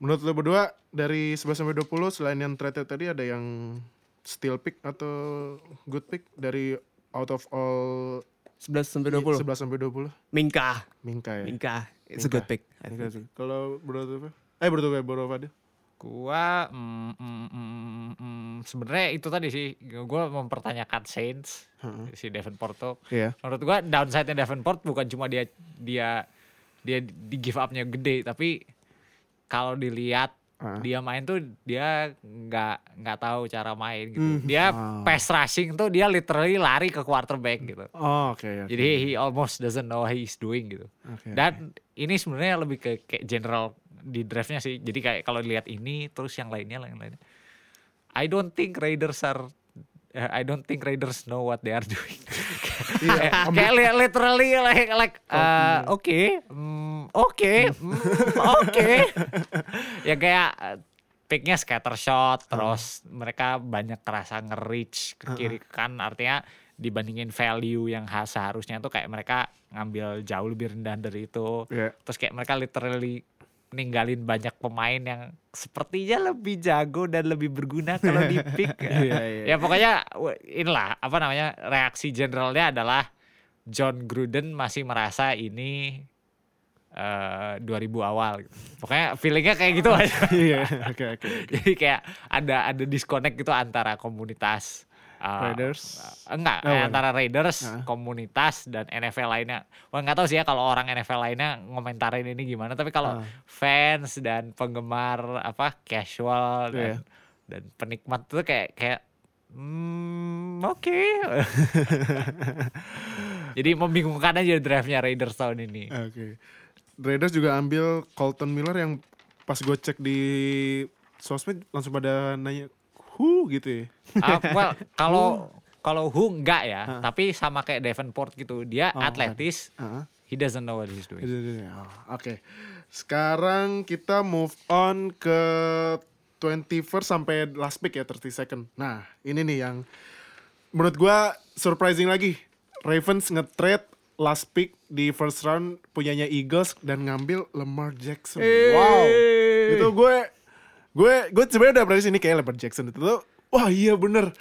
[SPEAKER 1] menurut lo berdua dari 11 sampai 20 selain yang trade tadi ada yang steal pick atau good pick dari out of all
[SPEAKER 2] 11 sampai 20.
[SPEAKER 1] 11 sampai 20?
[SPEAKER 2] Minka.
[SPEAKER 1] Minka ya.
[SPEAKER 2] Minka. It's a
[SPEAKER 1] Minka.
[SPEAKER 2] good pick.
[SPEAKER 1] Kalau bro tuh Eh tuh bro Fadil.
[SPEAKER 3] Gua mm, mm, mm, mm, sebenarnya itu tadi sih gua mempertanyakan Saints
[SPEAKER 1] Heeh.
[SPEAKER 3] si Davenport tuh.
[SPEAKER 1] Iya.
[SPEAKER 3] Menurut gua downside-nya Davenport bukan cuma dia dia dia di give up-nya gede tapi kalau dilihat
[SPEAKER 1] Ah.
[SPEAKER 3] dia main tuh dia nggak nggak tahu cara main gitu.
[SPEAKER 2] Hmm.
[SPEAKER 3] Dia
[SPEAKER 1] Ah.
[SPEAKER 3] pass rushing tuh dia literally lari ke quarterback gitu.
[SPEAKER 1] Oh, oke oke.
[SPEAKER 3] Jadi he almost doesn't know what he's doing gitu.
[SPEAKER 1] Oke.
[SPEAKER 3] Dan ini sebenarnya lebih ke kayak general di draftnya sih. Jadi kayak kalau lihat ini terus yang lainnya yang lainnya. I don't think Raiders are uh, I don't think Raiders know what they are doing.
[SPEAKER 1] Iya,
[SPEAKER 3] kayak kayak li- literally like like uh, oke, mm, oke, mm, oke. ya kayak uh, picknya scatter shot, terus mereka banyak kerasa nge-reach ke kiri ke kanan, artinya dibandingin value yang ha- seharusnya tuh kayak mereka ngambil jauh lebih rendah dari itu.
[SPEAKER 1] Iya.
[SPEAKER 3] Terus kayak mereka literally ninggalin banyak pemain yang sepertinya lebih jago dan lebih berguna kalau di pick.
[SPEAKER 1] Iya.
[SPEAKER 3] ya pokoknya inilah apa namanya reaksi generalnya adalah John Gruden masih merasa ini eh 2000 awal. Pokoknya feelingnya kayak gitu aja.
[SPEAKER 1] Iya, oke oke.
[SPEAKER 3] Jadi kayak ada ada disconnect gitu antara komunitas uh,
[SPEAKER 1] Raiders?
[SPEAKER 3] uh, enggak,
[SPEAKER 1] Oh,
[SPEAKER 3] antara Raiders,
[SPEAKER 1] Hah?
[SPEAKER 3] komunitas dan NFL lainnya. Wah nggak tahu sih ya kalau orang NFL lainnya ngomentarin ini gimana. Tapi kalau
[SPEAKER 1] Ah.
[SPEAKER 3] fans dan penggemar apa casual dan,
[SPEAKER 1] Iya.
[SPEAKER 3] dan penikmat tuh kayak kayak hmm, oke. Jadi membingungkan aja draftnya Raiders tahun ini.
[SPEAKER 1] Oke. Raiders juga ambil Colton Miller yang pas gue cek di sosmed langsung pada nanya who gitu ya.
[SPEAKER 3] Ah, well, kalau kalau Hu enggak ya, tapi sama kayak Davenport gitu. Dia
[SPEAKER 1] Oh,
[SPEAKER 3] atletis,
[SPEAKER 1] Heeh.
[SPEAKER 3] he doesn't know what he's doing.
[SPEAKER 1] Oh, Oke. Sekarang kita move on ke 21st sampai last pick ya 30 second. Nah, ini nih yang menurut gua surprising lagi. Ravens nge-trade last pick di first round punyanya Eagles dan ngambil Lamar Jackson. Wow. Itu gue gue gue sebenarnya udah prediksi ini kayak Lamar Jackson itu tuh wah iya bener.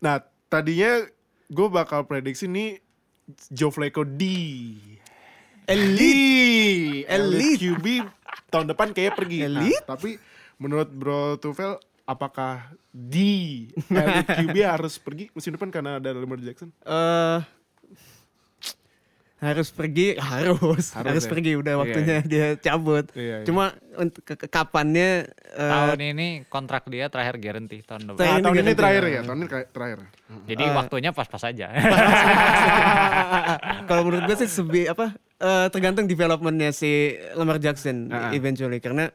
[SPEAKER 1] Nah, tadinya gue bakal prediksi nih Joe Flacco D. Elite. Elite QB tahun depan kayak pergi. Nah,
[SPEAKER 2] Elite?
[SPEAKER 1] tapi menurut Bro Tufel apakah di Elite QB harus pergi musim depan karena ada Lamar Jackson?
[SPEAKER 2] eh harus pergi harus harus,
[SPEAKER 1] ya?
[SPEAKER 2] pergi udah
[SPEAKER 1] Iya,
[SPEAKER 2] waktunya dia cabut
[SPEAKER 1] Iya, iya.
[SPEAKER 2] cuma untuk ke, ke- kapannya eh,
[SPEAKER 3] Tahun ini kontrak dia terakhir guarantee tahun depan.
[SPEAKER 1] Nah,
[SPEAKER 2] ini
[SPEAKER 1] tahun ini terakhir ya, tahun ini kayak terakhir.
[SPEAKER 3] Jadi waktunya pas-pas aja.
[SPEAKER 2] kalau menurut gue sih sebi apa eh, tergantung developmentnya si Lamar Jackson
[SPEAKER 1] Ah, ah.
[SPEAKER 2] eventually karena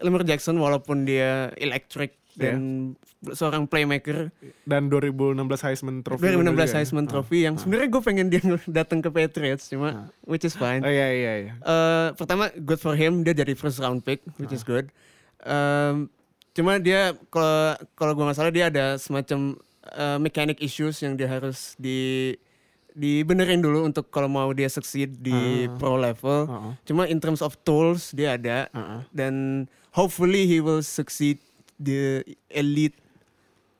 [SPEAKER 2] Lamar Jackson walaupun dia electric Dan seorang playmaker
[SPEAKER 1] Dan 2016 Heisman Trophy.
[SPEAKER 2] 2016
[SPEAKER 1] juga ya?
[SPEAKER 2] Heisman Trophy yang sebenarnya gue pengen dia datang ke Patriots cuma which is fine
[SPEAKER 1] Oh iya iya iya.
[SPEAKER 2] Eh, pertama good for him dia jadi first round pick which is good. Em, cuma dia kalau kalau gue nggak salah dia ada semacam eh, mechanic issues yang dia harus di dibenerin dulu untuk kalau mau dia succeed di pro level.
[SPEAKER 1] Uh-uh.
[SPEAKER 2] Cuma in terms of tools dia ada
[SPEAKER 1] Uh-uh.
[SPEAKER 2] dan hopefully he will succeed di elite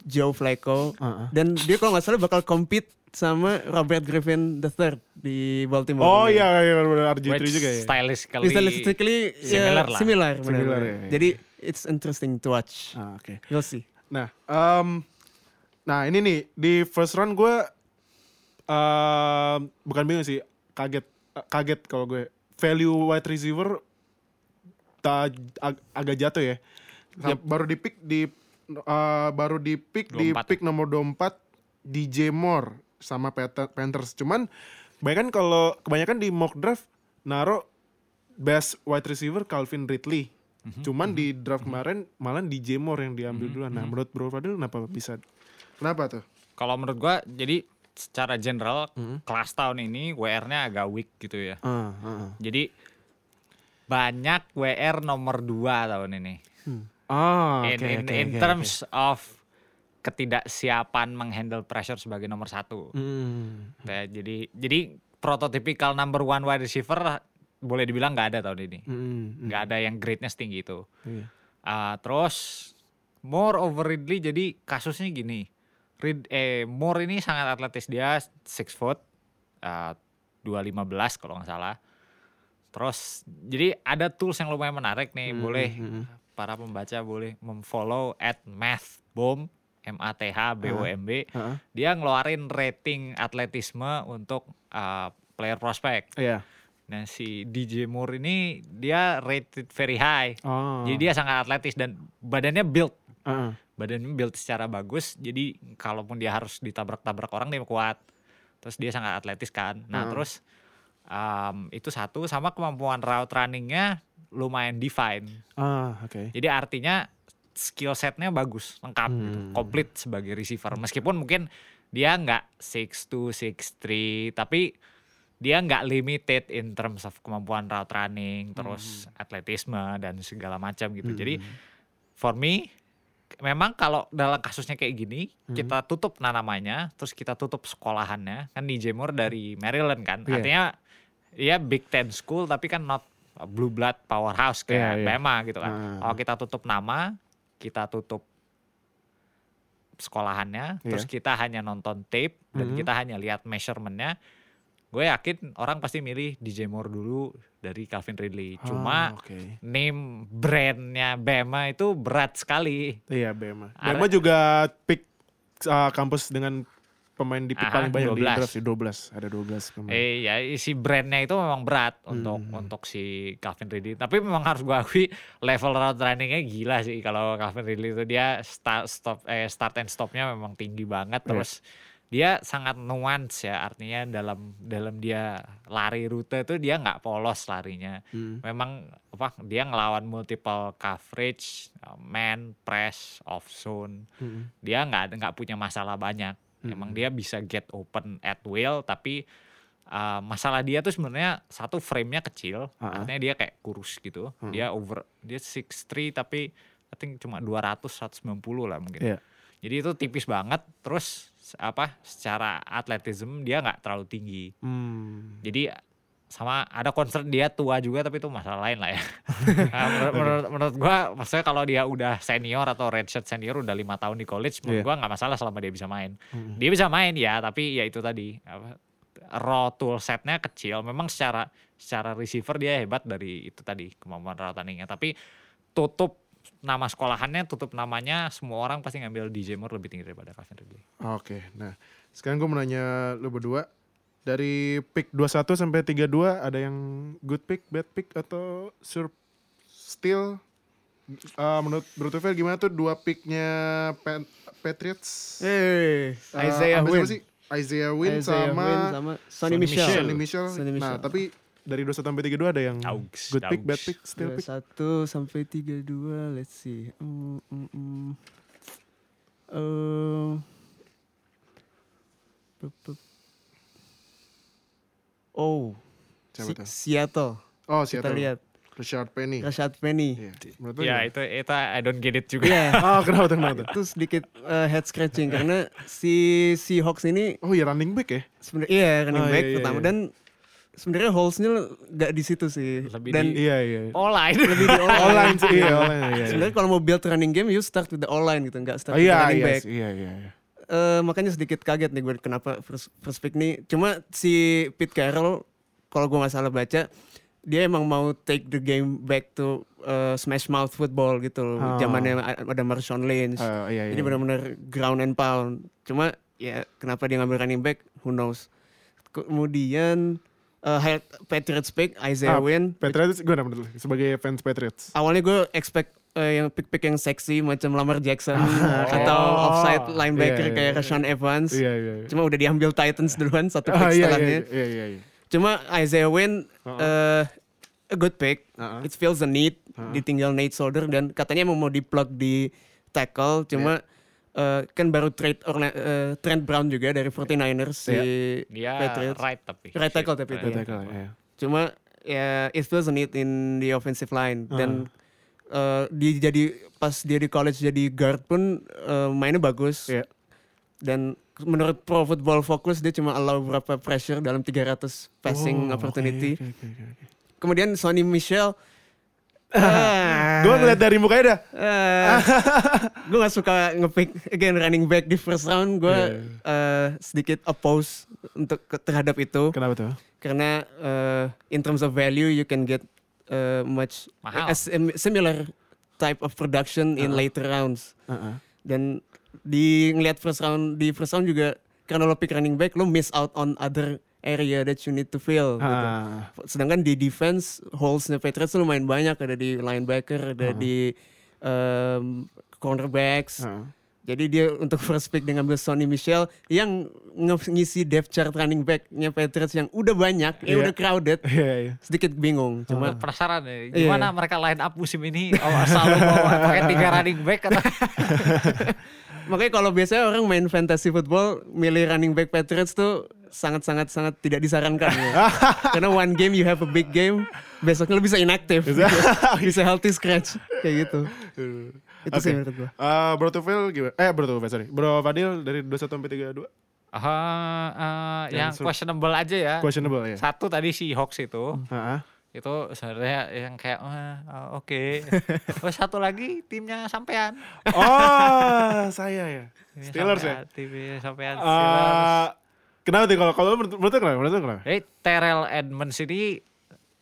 [SPEAKER 2] Joe Flacco
[SPEAKER 1] Uh-uh.
[SPEAKER 2] dan dia kalau nggak salah bakal compete sama Robert Griffin III di Baltimore.
[SPEAKER 1] Oh iya iya benar RG3
[SPEAKER 3] Which
[SPEAKER 1] juga ya.
[SPEAKER 3] stylistically,
[SPEAKER 2] Stylistically
[SPEAKER 3] similar
[SPEAKER 2] ya,
[SPEAKER 3] lah.
[SPEAKER 2] Similar, benar,
[SPEAKER 1] Similar,
[SPEAKER 2] benar.
[SPEAKER 1] ya, ya.
[SPEAKER 2] Jadi it's interesting to watch.
[SPEAKER 1] Ah, oke.
[SPEAKER 2] You'll see.
[SPEAKER 1] Nah, em, nah ini nih di first round gue em, bukan bingung sih, kaget eh, kaget kalau gue value wide receiver ta, ag- agak jatuh ya. Sa- Baru di pick di eh, baru di pick di
[SPEAKER 3] 24
[SPEAKER 1] pick nomor 24 DJ Moore sama Panthers. Cuman kebanyakan kalau kebanyakan di mock draft naro best wide receiver Calvin Ridley. Cuman di draft kemarin malah DJ Moore yang diambil duluan. Nah, menurut Bro Fadil kenapa bisa? Kenapa tuh?
[SPEAKER 3] Kalau menurut gua jadi secara general kelas tahun ini WR-nya agak weak gitu ya.
[SPEAKER 1] Ah, ah, ah.
[SPEAKER 3] Jadi banyak WR nomor 2 tahun ini.
[SPEAKER 1] Ah,
[SPEAKER 3] in
[SPEAKER 1] oke,
[SPEAKER 3] in,
[SPEAKER 1] oke,
[SPEAKER 3] in
[SPEAKER 1] oke,
[SPEAKER 3] terms of ketidaksiapan menghandle pressure sebagai nomor satu.
[SPEAKER 1] Hmm.
[SPEAKER 3] Ya, jadi jadi prototipikal number one wide receiver boleh dibilang nggak ada tahun ini.
[SPEAKER 1] Hmm,
[SPEAKER 3] Nggak ada yang grade-nya setinggi itu.
[SPEAKER 1] Iya.
[SPEAKER 3] Ah, terus more over Ridley jadi kasusnya gini. Rid, eh Moore ini sangat atletis dia 6 foot ah, 215 kalau nggak salah. Terus jadi ada tools yang lumayan menarik nih, boleh para pembaca boleh memfollow at mathbomb M A T H B O M B.
[SPEAKER 1] Ah,
[SPEAKER 3] Dia ngeluarin rating atletisme untuk ah, player prospect.
[SPEAKER 1] Iya.
[SPEAKER 3] Nah si DJ Moore ini dia rated very high.
[SPEAKER 1] Oh.
[SPEAKER 3] Jadi dia sangat atletis dan badannya build.
[SPEAKER 1] Ah, ah.
[SPEAKER 3] Badannya build secara bagus. Jadi kalaupun dia harus ditabrak-tabrak orang dia kuat. Terus dia sangat atletis kan. Nah
[SPEAKER 1] Heeh.
[SPEAKER 3] terus um, itu satu sama kemampuan route runningnya lumayan define.
[SPEAKER 1] Ah, oke.
[SPEAKER 3] Jadi artinya skill setnya bagus, lengkap gitu,
[SPEAKER 1] Hmm.
[SPEAKER 3] komplit sebagai receiver. Meskipun mungkin dia nggak 6'2", 6'3", tapi dia nggak limited in terms of kemampuan route running, terus
[SPEAKER 1] Hmm.
[SPEAKER 3] atletisme dan segala macam gitu. Jadi for me memang kalau dalam kasusnya kayak gini
[SPEAKER 1] Hmm.
[SPEAKER 3] kita tutup namanya terus kita tutup sekolahannya kan DJ Moore dari Maryland kan
[SPEAKER 1] Iya.
[SPEAKER 3] artinya ya Big Ten school tapi kan not blue blood powerhouse kayak
[SPEAKER 1] Iya, iya.
[SPEAKER 3] Bama gitu kan
[SPEAKER 1] Ah.
[SPEAKER 3] kalau kita tutup nama kita tutup sekolahannya terus
[SPEAKER 1] Iya.
[SPEAKER 3] kita hanya nonton tape dan
[SPEAKER 1] Mhm.
[SPEAKER 3] kita hanya lihat measurementnya gue yakin orang pasti milih DJ Moore dulu dari Calvin Ridley cuma
[SPEAKER 1] Ah, oke.
[SPEAKER 3] name brandnya Bama itu berat sekali.
[SPEAKER 1] Iya Bema.
[SPEAKER 3] Ada-
[SPEAKER 1] Bema juga pick uh, kampus dengan pemain di
[SPEAKER 3] Aha,
[SPEAKER 1] paling banyak di
[SPEAKER 3] 12.
[SPEAKER 1] draft sih 12. Ada 12 pemain.
[SPEAKER 3] Eh ya si brandnya itu memang berat untuk
[SPEAKER 1] Hmm.
[SPEAKER 3] untuk si Calvin Ridley. Tapi memang harus gue akui level route runningnya gila sih kalau Calvin Ridley itu dia start stop eh start and stopnya memang tinggi banget.
[SPEAKER 1] Iya.
[SPEAKER 3] Terus dia sangat nuance ya artinya dalam dalam dia lari rute itu dia nggak polos larinya.
[SPEAKER 1] Hmm.
[SPEAKER 3] Memang apa dia ngelawan multiple coverage, man, press, off zone.
[SPEAKER 1] Hmm.
[SPEAKER 3] dia nggak nggak punya masalah banyak. Emang dia bisa get open at will, tapi uh, masalah dia tuh sebenarnya satu frame-nya kecil,
[SPEAKER 1] ah.
[SPEAKER 3] artinya dia kayak kurus gitu. Dia over dia 6'3 tapi I think cuma 200 190 lah mungkin.
[SPEAKER 1] Iya.
[SPEAKER 3] Jadi itu tipis banget. Terus apa? Secara atletism dia nggak terlalu tinggi.
[SPEAKER 1] Hmm.
[SPEAKER 3] Jadi sama ada concern dia tua juga tapi itu masalah lain lah ya. Nah, menurut, menurut, menurut gua maksudnya kalau dia udah senior atau redshirt senior udah lima tahun di college menurut
[SPEAKER 1] Iya.
[SPEAKER 3] gua nggak masalah selama dia bisa main.
[SPEAKER 1] Hmm.
[SPEAKER 3] Dia bisa main ya tapi ya itu tadi apa, raw tool setnya kecil. Memang secara secara receiver dia hebat dari itu tadi kemampuan route runningnya tapi tutup nama sekolahannya tutup namanya semua orang pasti ngambil DJ Moore lebih tinggi daripada Calvin Ridley.
[SPEAKER 1] Oke, nah sekarang gue mau nanya lu berdua dari pick 21 sampai 32 ada yang good pick, bad pick atau sur still uh, menurut Bro Tufel gimana tuh dua picknya Pan- Patriots?
[SPEAKER 2] Eh,
[SPEAKER 1] Uh,
[SPEAKER 2] Isaiah Wynn.
[SPEAKER 1] sih? Isaiah Wynn
[SPEAKER 2] Isaiah
[SPEAKER 1] sama,
[SPEAKER 2] Wynn sama Sonny
[SPEAKER 3] Sonny
[SPEAKER 2] Michel.
[SPEAKER 3] Michel.
[SPEAKER 1] Sonny Michel.
[SPEAKER 2] Sonny
[SPEAKER 1] Nah,
[SPEAKER 2] Michel.
[SPEAKER 1] tapi dari 21 sampai 32 ada yang
[SPEAKER 3] Daugs,
[SPEAKER 1] good pick, bad pick, still pick.
[SPEAKER 2] 21 sampai 32, let's see. Mm, mm, mm. Eh, pe- Oh,
[SPEAKER 1] Siapa
[SPEAKER 2] Si-? Seattle.
[SPEAKER 1] Oh,
[SPEAKER 2] Kita
[SPEAKER 1] Seattle.
[SPEAKER 2] lihat
[SPEAKER 1] Rashard Penny.
[SPEAKER 2] Rashad Penny.
[SPEAKER 1] Iya. Menurut lu
[SPEAKER 3] Ya itu itu I don't get it juga.
[SPEAKER 2] Iya.
[SPEAKER 1] Oh, kenapa tuh, kenapa tuh?
[SPEAKER 2] itu sedikit eh, head scratching karena si Seahawks ini
[SPEAKER 1] Oh iya running back ya?
[SPEAKER 2] sebenarnya iya running
[SPEAKER 1] Oh,
[SPEAKER 2] back
[SPEAKER 1] iya, iya,
[SPEAKER 2] pertama
[SPEAKER 1] iya.
[SPEAKER 2] dan sebenarnya holes-nya nggak di situ sih.
[SPEAKER 3] Lebih
[SPEAKER 2] dan
[SPEAKER 3] di-
[SPEAKER 1] Iya, iya.
[SPEAKER 3] Online.
[SPEAKER 2] lebih di online.
[SPEAKER 1] Online sih, iya, online. Iya, iya.
[SPEAKER 2] Sebenarnya kalau mau build running game you start with the online gitu, nggak start
[SPEAKER 1] Oh
[SPEAKER 2] with the
[SPEAKER 1] iya,
[SPEAKER 2] running
[SPEAKER 1] iya,
[SPEAKER 2] back.
[SPEAKER 1] iya, iya. iya.
[SPEAKER 2] Eh, makanya sedikit kaget nih gue kenapa first, first pick nih. Cuma si Pete Carroll kalau gue nggak salah baca dia emang mau take the game back to eh, smash mouth football gitu loh.
[SPEAKER 1] Oh.
[SPEAKER 2] Zamannya ada Marshawn Lynch.
[SPEAKER 1] Oh, iya, iya.
[SPEAKER 2] Ini benar-benar ground and pound. Cuma ya kenapa dia ngambil running back? Who knows. Kemudian high- Patriots pick Isaiah
[SPEAKER 1] Ah,
[SPEAKER 2] Wynn.
[SPEAKER 1] Patriots gue dulu sebagai fans Patriots.
[SPEAKER 2] Awalnya gue expect eh, yang pick-pick yang seksi macam Lamar Jackson atau
[SPEAKER 1] Oh.
[SPEAKER 2] offside linebacker
[SPEAKER 1] Iya, iya,
[SPEAKER 2] kayak
[SPEAKER 1] iya.
[SPEAKER 2] Rashawn Evans.
[SPEAKER 1] Iya, iya. iya.
[SPEAKER 2] Cuma udah diambil Titans duluan satu pick
[SPEAKER 1] Ah, iya,
[SPEAKER 2] setelahnya.
[SPEAKER 1] iya, iya, iya, iya.
[SPEAKER 2] Cuma Isaiah Wynn
[SPEAKER 1] Uh-uh.
[SPEAKER 2] eh, a good pick.
[SPEAKER 1] Uh-uh.
[SPEAKER 2] It feels the need.
[SPEAKER 1] Uh-uh.
[SPEAKER 2] Ditinggal Nate Solder dan katanya mau di plug di tackle. Cuma eh, kan baru trade Orla- eh, Trent Brown juga dari 49ers si
[SPEAKER 3] Dia
[SPEAKER 2] Patriots.
[SPEAKER 3] right tapi.
[SPEAKER 2] Right tackle tapi itu.
[SPEAKER 1] Right tackle, iya.
[SPEAKER 2] Cuma ya it feels the need in the offensive line dan Eh, dia jadi pas dia di college jadi guard pun eh, mainnya bagus.
[SPEAKER 1] Iya.
[SPEAKER 2] Dan menurut Pro Football Focus dia cuma allow berapa pressure dalam 300 passing
[SPEAKER 1] Oh,
[SPEAKER 2] opportunity.
[SPEAKER 1] oke, oke, oke, oke.
[SPEAKER 2] Kemudian Sonny Michel ah,
[SPEAKER 1] Gue ngeliat dari mukanya dah.
[SPEAKER 2] gue gak suka ngepick again running back di first round. Gue
[SPEAKER 1] Iya.
[SPEAKER 2] eh, sedikit oppose untuk terhadap itu
[SPEAKER 1] Kenapa tuh?
[SPEAKER 2] karena eh, in terms of value you can get eh, much
[SPEAKER 3] Mahal.
[SPEAKER 2] sim- similar type of production in later rounds.
[SPEAKER 1] Uh-uh.
[SPEAKER 2] Dan di ngelihat first round di first round juga karena lo pick running back lo miss out on other area that you need to fill. gitu.
[SPEAKER 1] Ah.
[SPEAKER 2] Sedangkan di defense holesnya Patriots lumayan banyak ada di linebacker, ada di um, cornerbacks.
[SPEAKER 1] Ah.
[SPEAKER 2] Jadi dia untuk first pick dia ngambil Sonny Michel yang ngisi depth chart running backnya Patriots yang udah banyak, ya
[SPEAKER 1] Iya.
[SPEAKER 2] udah crowded.
[SPEAKER 1] Iya, iya.
[SPEAKER 2] Sedikit bingung, cuma
[SPEAKER 3] penasaran nih
[SPEAKER 2] Iya.
[SPEAKER 3] gimana mereka line up musim ini oh, selalu bawa pakai tiga running back atau
[SPEAKER 2] makanya kalau biasanya orang main fantasy football milih running back Patriots tuh sangat sangat sangat tidak disarankan ya. Karena one game you have a big game, besoknya lo bisa inactive. bisa healthy scratch kayak gitu. Itu sih
[SPEAKER 1] Oke.
[SPEAKER 2] menurut gua.
[SPEAKER 1] Eh, Bro Tufel gimana? Eh Bro Tufel sorry. Bro Fadil dari 21 sampai 32.
[SPEAKER 3] Ah, eh, yang
[SPEAKER 1] sur-
[SPEAKER 3] questionable aja ya.
[SPEAKER 1] Questionable ya.
[SPEAKER 3] Satu tadi si Hawks itu,
[SPEAKER 1] Heeh.
[SPEAKER 3] itu sebenarnya yang kayak "Wah, eh, oke. Oh, satu lagi timnya sampean.
[SPEAKER 1] Oh, saya ya.
[SPEAKER 3] Timnya
[SPEAKER 1] Steelers ya.
[SPEAKER 3] sampean, Timnya sampean Steelers.
[SPEAKER 1] Eh, kenapa tuh kalau kalau menurut menurut kenapa? Menurut kenapa?
[SPEAKER 3] Eh, Terrell Edmonds ini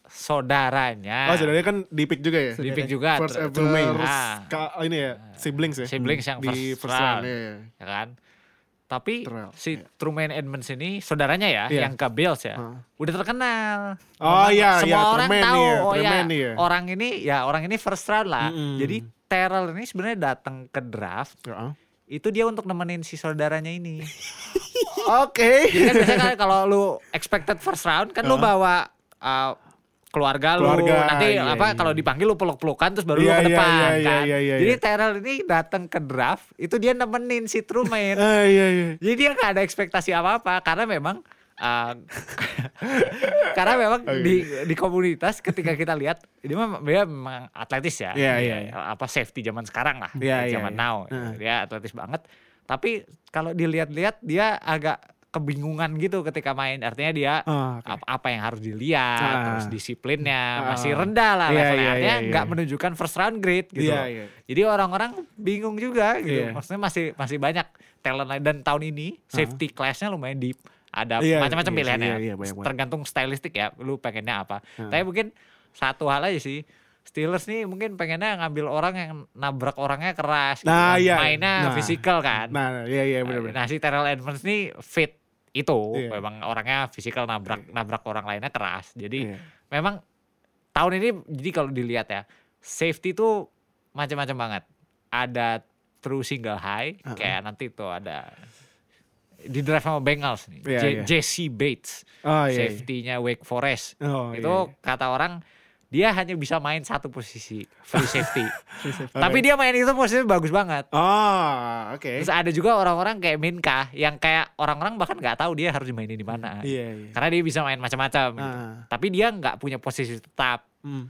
[SPEAKER 3] saudaranya.
[SPEAKER 1] Oh, saudaranya kan di pick juga ya?
[SPEAKER 3] Di pick juga.
[SPEAKER 1] First ever
[SPEAKER 3] Ah.
[SPEAKER 1] ka- ini ya, siblings ya.
[SPEAKER 3] Siblings yang
[SPEAKER 1] di
[SPEAKER 3] first
[SPEAKER 1] first round.
[SPEAKER 3] round.
[SPEAKER 1] Iya, iya.
[SPEAKER 3] ya kan? Tapi
[SPEAKER 1] Terrell,
[SPEAKER 3] si
[SPEAKER 1] iya.
[SPEAKER 3] Truman Edmonds ini saudaranya ya,
[SPEAKER 1] Iya.
[SPEAKER 3] yang ke Bills ya,
[SPEAKER 1] Heeh.
[SPEAKER 3] udah terkenal.
[SPEAKER 1] Oh,
[SPEAKER 3] Memang
[SPEAKER 1] iya,
[SPEAKER 3] semua
[SPEAKER 1] iya,
[SPEAKER 3] orang
[SPEAKER 1] Truman
[SPEAKER 3] tahu,
[SPEAKER 1] iya,
[SPEAKER 3] oh ya,
[SPEAKER 1] iya.
[SPEAKER 3] orang ini ya orang ini first round lah.
[SPEAKER 1] Mm-mm.
[SPEAKER 3] Jadi Terrell ini sebenarnya datang ke draft
[SPEAKER 1] Heeh.
[SPEAKER 3] itu dia untuk nemenin si saudaranya ini.
[SPEAKER 1] Oke.
[SPEAKER 3] Jadi kan biasanya kan kalau lu expected first round kan lu
[SPEAKER 1] Heeh.
[SPEAKER 3] bawa uh, keluarga, lu
[SPEAKER 1] Keluarga,
[SPEAKER 3] nanti
[SPEAKER 1] iya,
[SPEAKER 3] apa
[SPEAKER 1] iya.
[SPEAKER 3] kalau dipanggil lu peluk-pelukan terus baru lu
[SPEAKER 1] Iya,
[SPEAKER 3] ke
[SPEAKER 1] iya,
[SPEAKER 3] depan
[SPEAKER 1] iya, iya,
[SPEAKER 3] kan.
[SPEAKER 1] iya, iya,
[SPEAKER 3] Jadi
[SPEAKER 1] iya.
[SPEAKER 3] Terrell ini datang ke draft itu dia nemenin si Truman.
[SPEAKER 1] Eh, iya, iya.
[SPEAKER 3] Jadi dia nggak ada ekspektasi apa-apa karena memang uh, karena memang
[SPEAKER 1] Oke.
[SPEAKER 3] di di komunitas ketika kita lihat dia memang dia memang atletis ya.
[SPEAKER 1] Iya,
[SPEAKER 3] Dia
[SPEAKER 1] iya,
[SPEAKER 3] Apa safety zaman sekarang lah,
[SPEAKER 1] Iya, iya,
[SPEAKER 3] zaman
[SPEAKER 1] iya.
[SPEAKER 3] now.
[SPEAKER 1] Heeh.
[SPEAKER 3] Dia atletis banget. Tapi kalau dilihat-lihat dia agak kebingungan gitu ketika main. Artinya dia
[SPEAKER 1] Oh, oke.
[SPEAKER 3] apa, apa yang harus dilihat,
[SPEAKER 1] Ah.
[SPEAKER 3] terus disiplinnya
[SPEAKER 1] Ah.
[SPEAKER 3] masih rendah lah
[SPEAKER 1] Iya,
[SPEAKER 3] levelnya.
[SPEAKER 1] iya,
[SPEAKER 3] Artinya
[SPEAKER 1] iya,
[SPEAKER 3] nggak
[SPEAKER 1] iya.
[SPEAKER 3] menunjukkan first round grade gitu.
[SPEAKER 1] Iya, iya.
[SPEAKER 3] Jadi orang-orang bingung juga gitu.
[SPEAKER 1] Iya.
[SPEAKER 3] Maksudnya masih masih banyak talent dan tahun ini safety class-nya lumayan deep. Ada
[SPEAKER 1] Iya,
[SPEAKER 3] macam-macam
[SPEAKER 1] iya,
[SPEAKER 3] pilihannya.
[SPEAKER 1] iya, iya, banyak banget.
[SPEAKER 3] Tergantung stylistik ya, lu pengennya apa.
[SPEAKER 1] Hmm.
[SPEAKER 3] Tapi mungkin satu hal aja sih. Steelers nih mungkin pengennya ngambil orang yang nabrak orangnya keras. gitu
[SPEAKER 1] Nah,
[SPEAKER 3] kan.
[SPEAKER 1] iya.
[SPEAKER 3] Mainnya
[SPEAKER 1] Nah.
[SPEAKER 3] fisikal kan.
[SPEAKER 1] Nah, iya, iya, benar, benar.
[SPEAKER 3] Nah si Terrell Edmonds nih fit itu
[SPEAKER 1] Iya.
[SPEAKER 3] memang orangnya fisikal nabrak nabrak orang lainnya keras. Jadi
[SPEAKER 1] Iya.
[SPEAKER 3] memang tahun ini jadi kalau dilihat ya safety tuh macam-macam banget. Ada true single high
[SPEAKER 1] Uh-uh.
[SPEAKER 3] kayak nanti tuh ada di draft sama Bengals nih.
[SPEAKER 1] Iya,
[SPEAKER 3] J-
[SPEAKER 1] iya.
[SPEAKER 3] Jesse Bates,
[SPEAKER 1] Oh, iya. iya.
[SPEAKER 3] safety-nya Wake Forest.
[SPEAKER 1] Oh,
[SPEAKER 3] itu
[SPEAKER 1] iya, iya.
[SPEAKER 3] kata orang dia hanya bisa main satu posisi free safety.
[SPEAKER 2] Free safety.
[SPEAKER 3] Tapi dia main itu posisinya bagus banget.
[SPEAKER 1] Oh, oke.
[SPEAKER 3] Terus ada juga orang-orang kayak Minka yang kayak orang-orang bahkan nggak tahu dia harus dimainin di mana.
[SPEAKER 1] Iya, iya.
[SPEAKER 3] Karena dia bisa main macam-macam. gitu.
[SPEAKER 1] Ah.
[SPEAKER 3] Tapi dia nggak punya posisi tetap.
[SPEAKER 1] Hmm.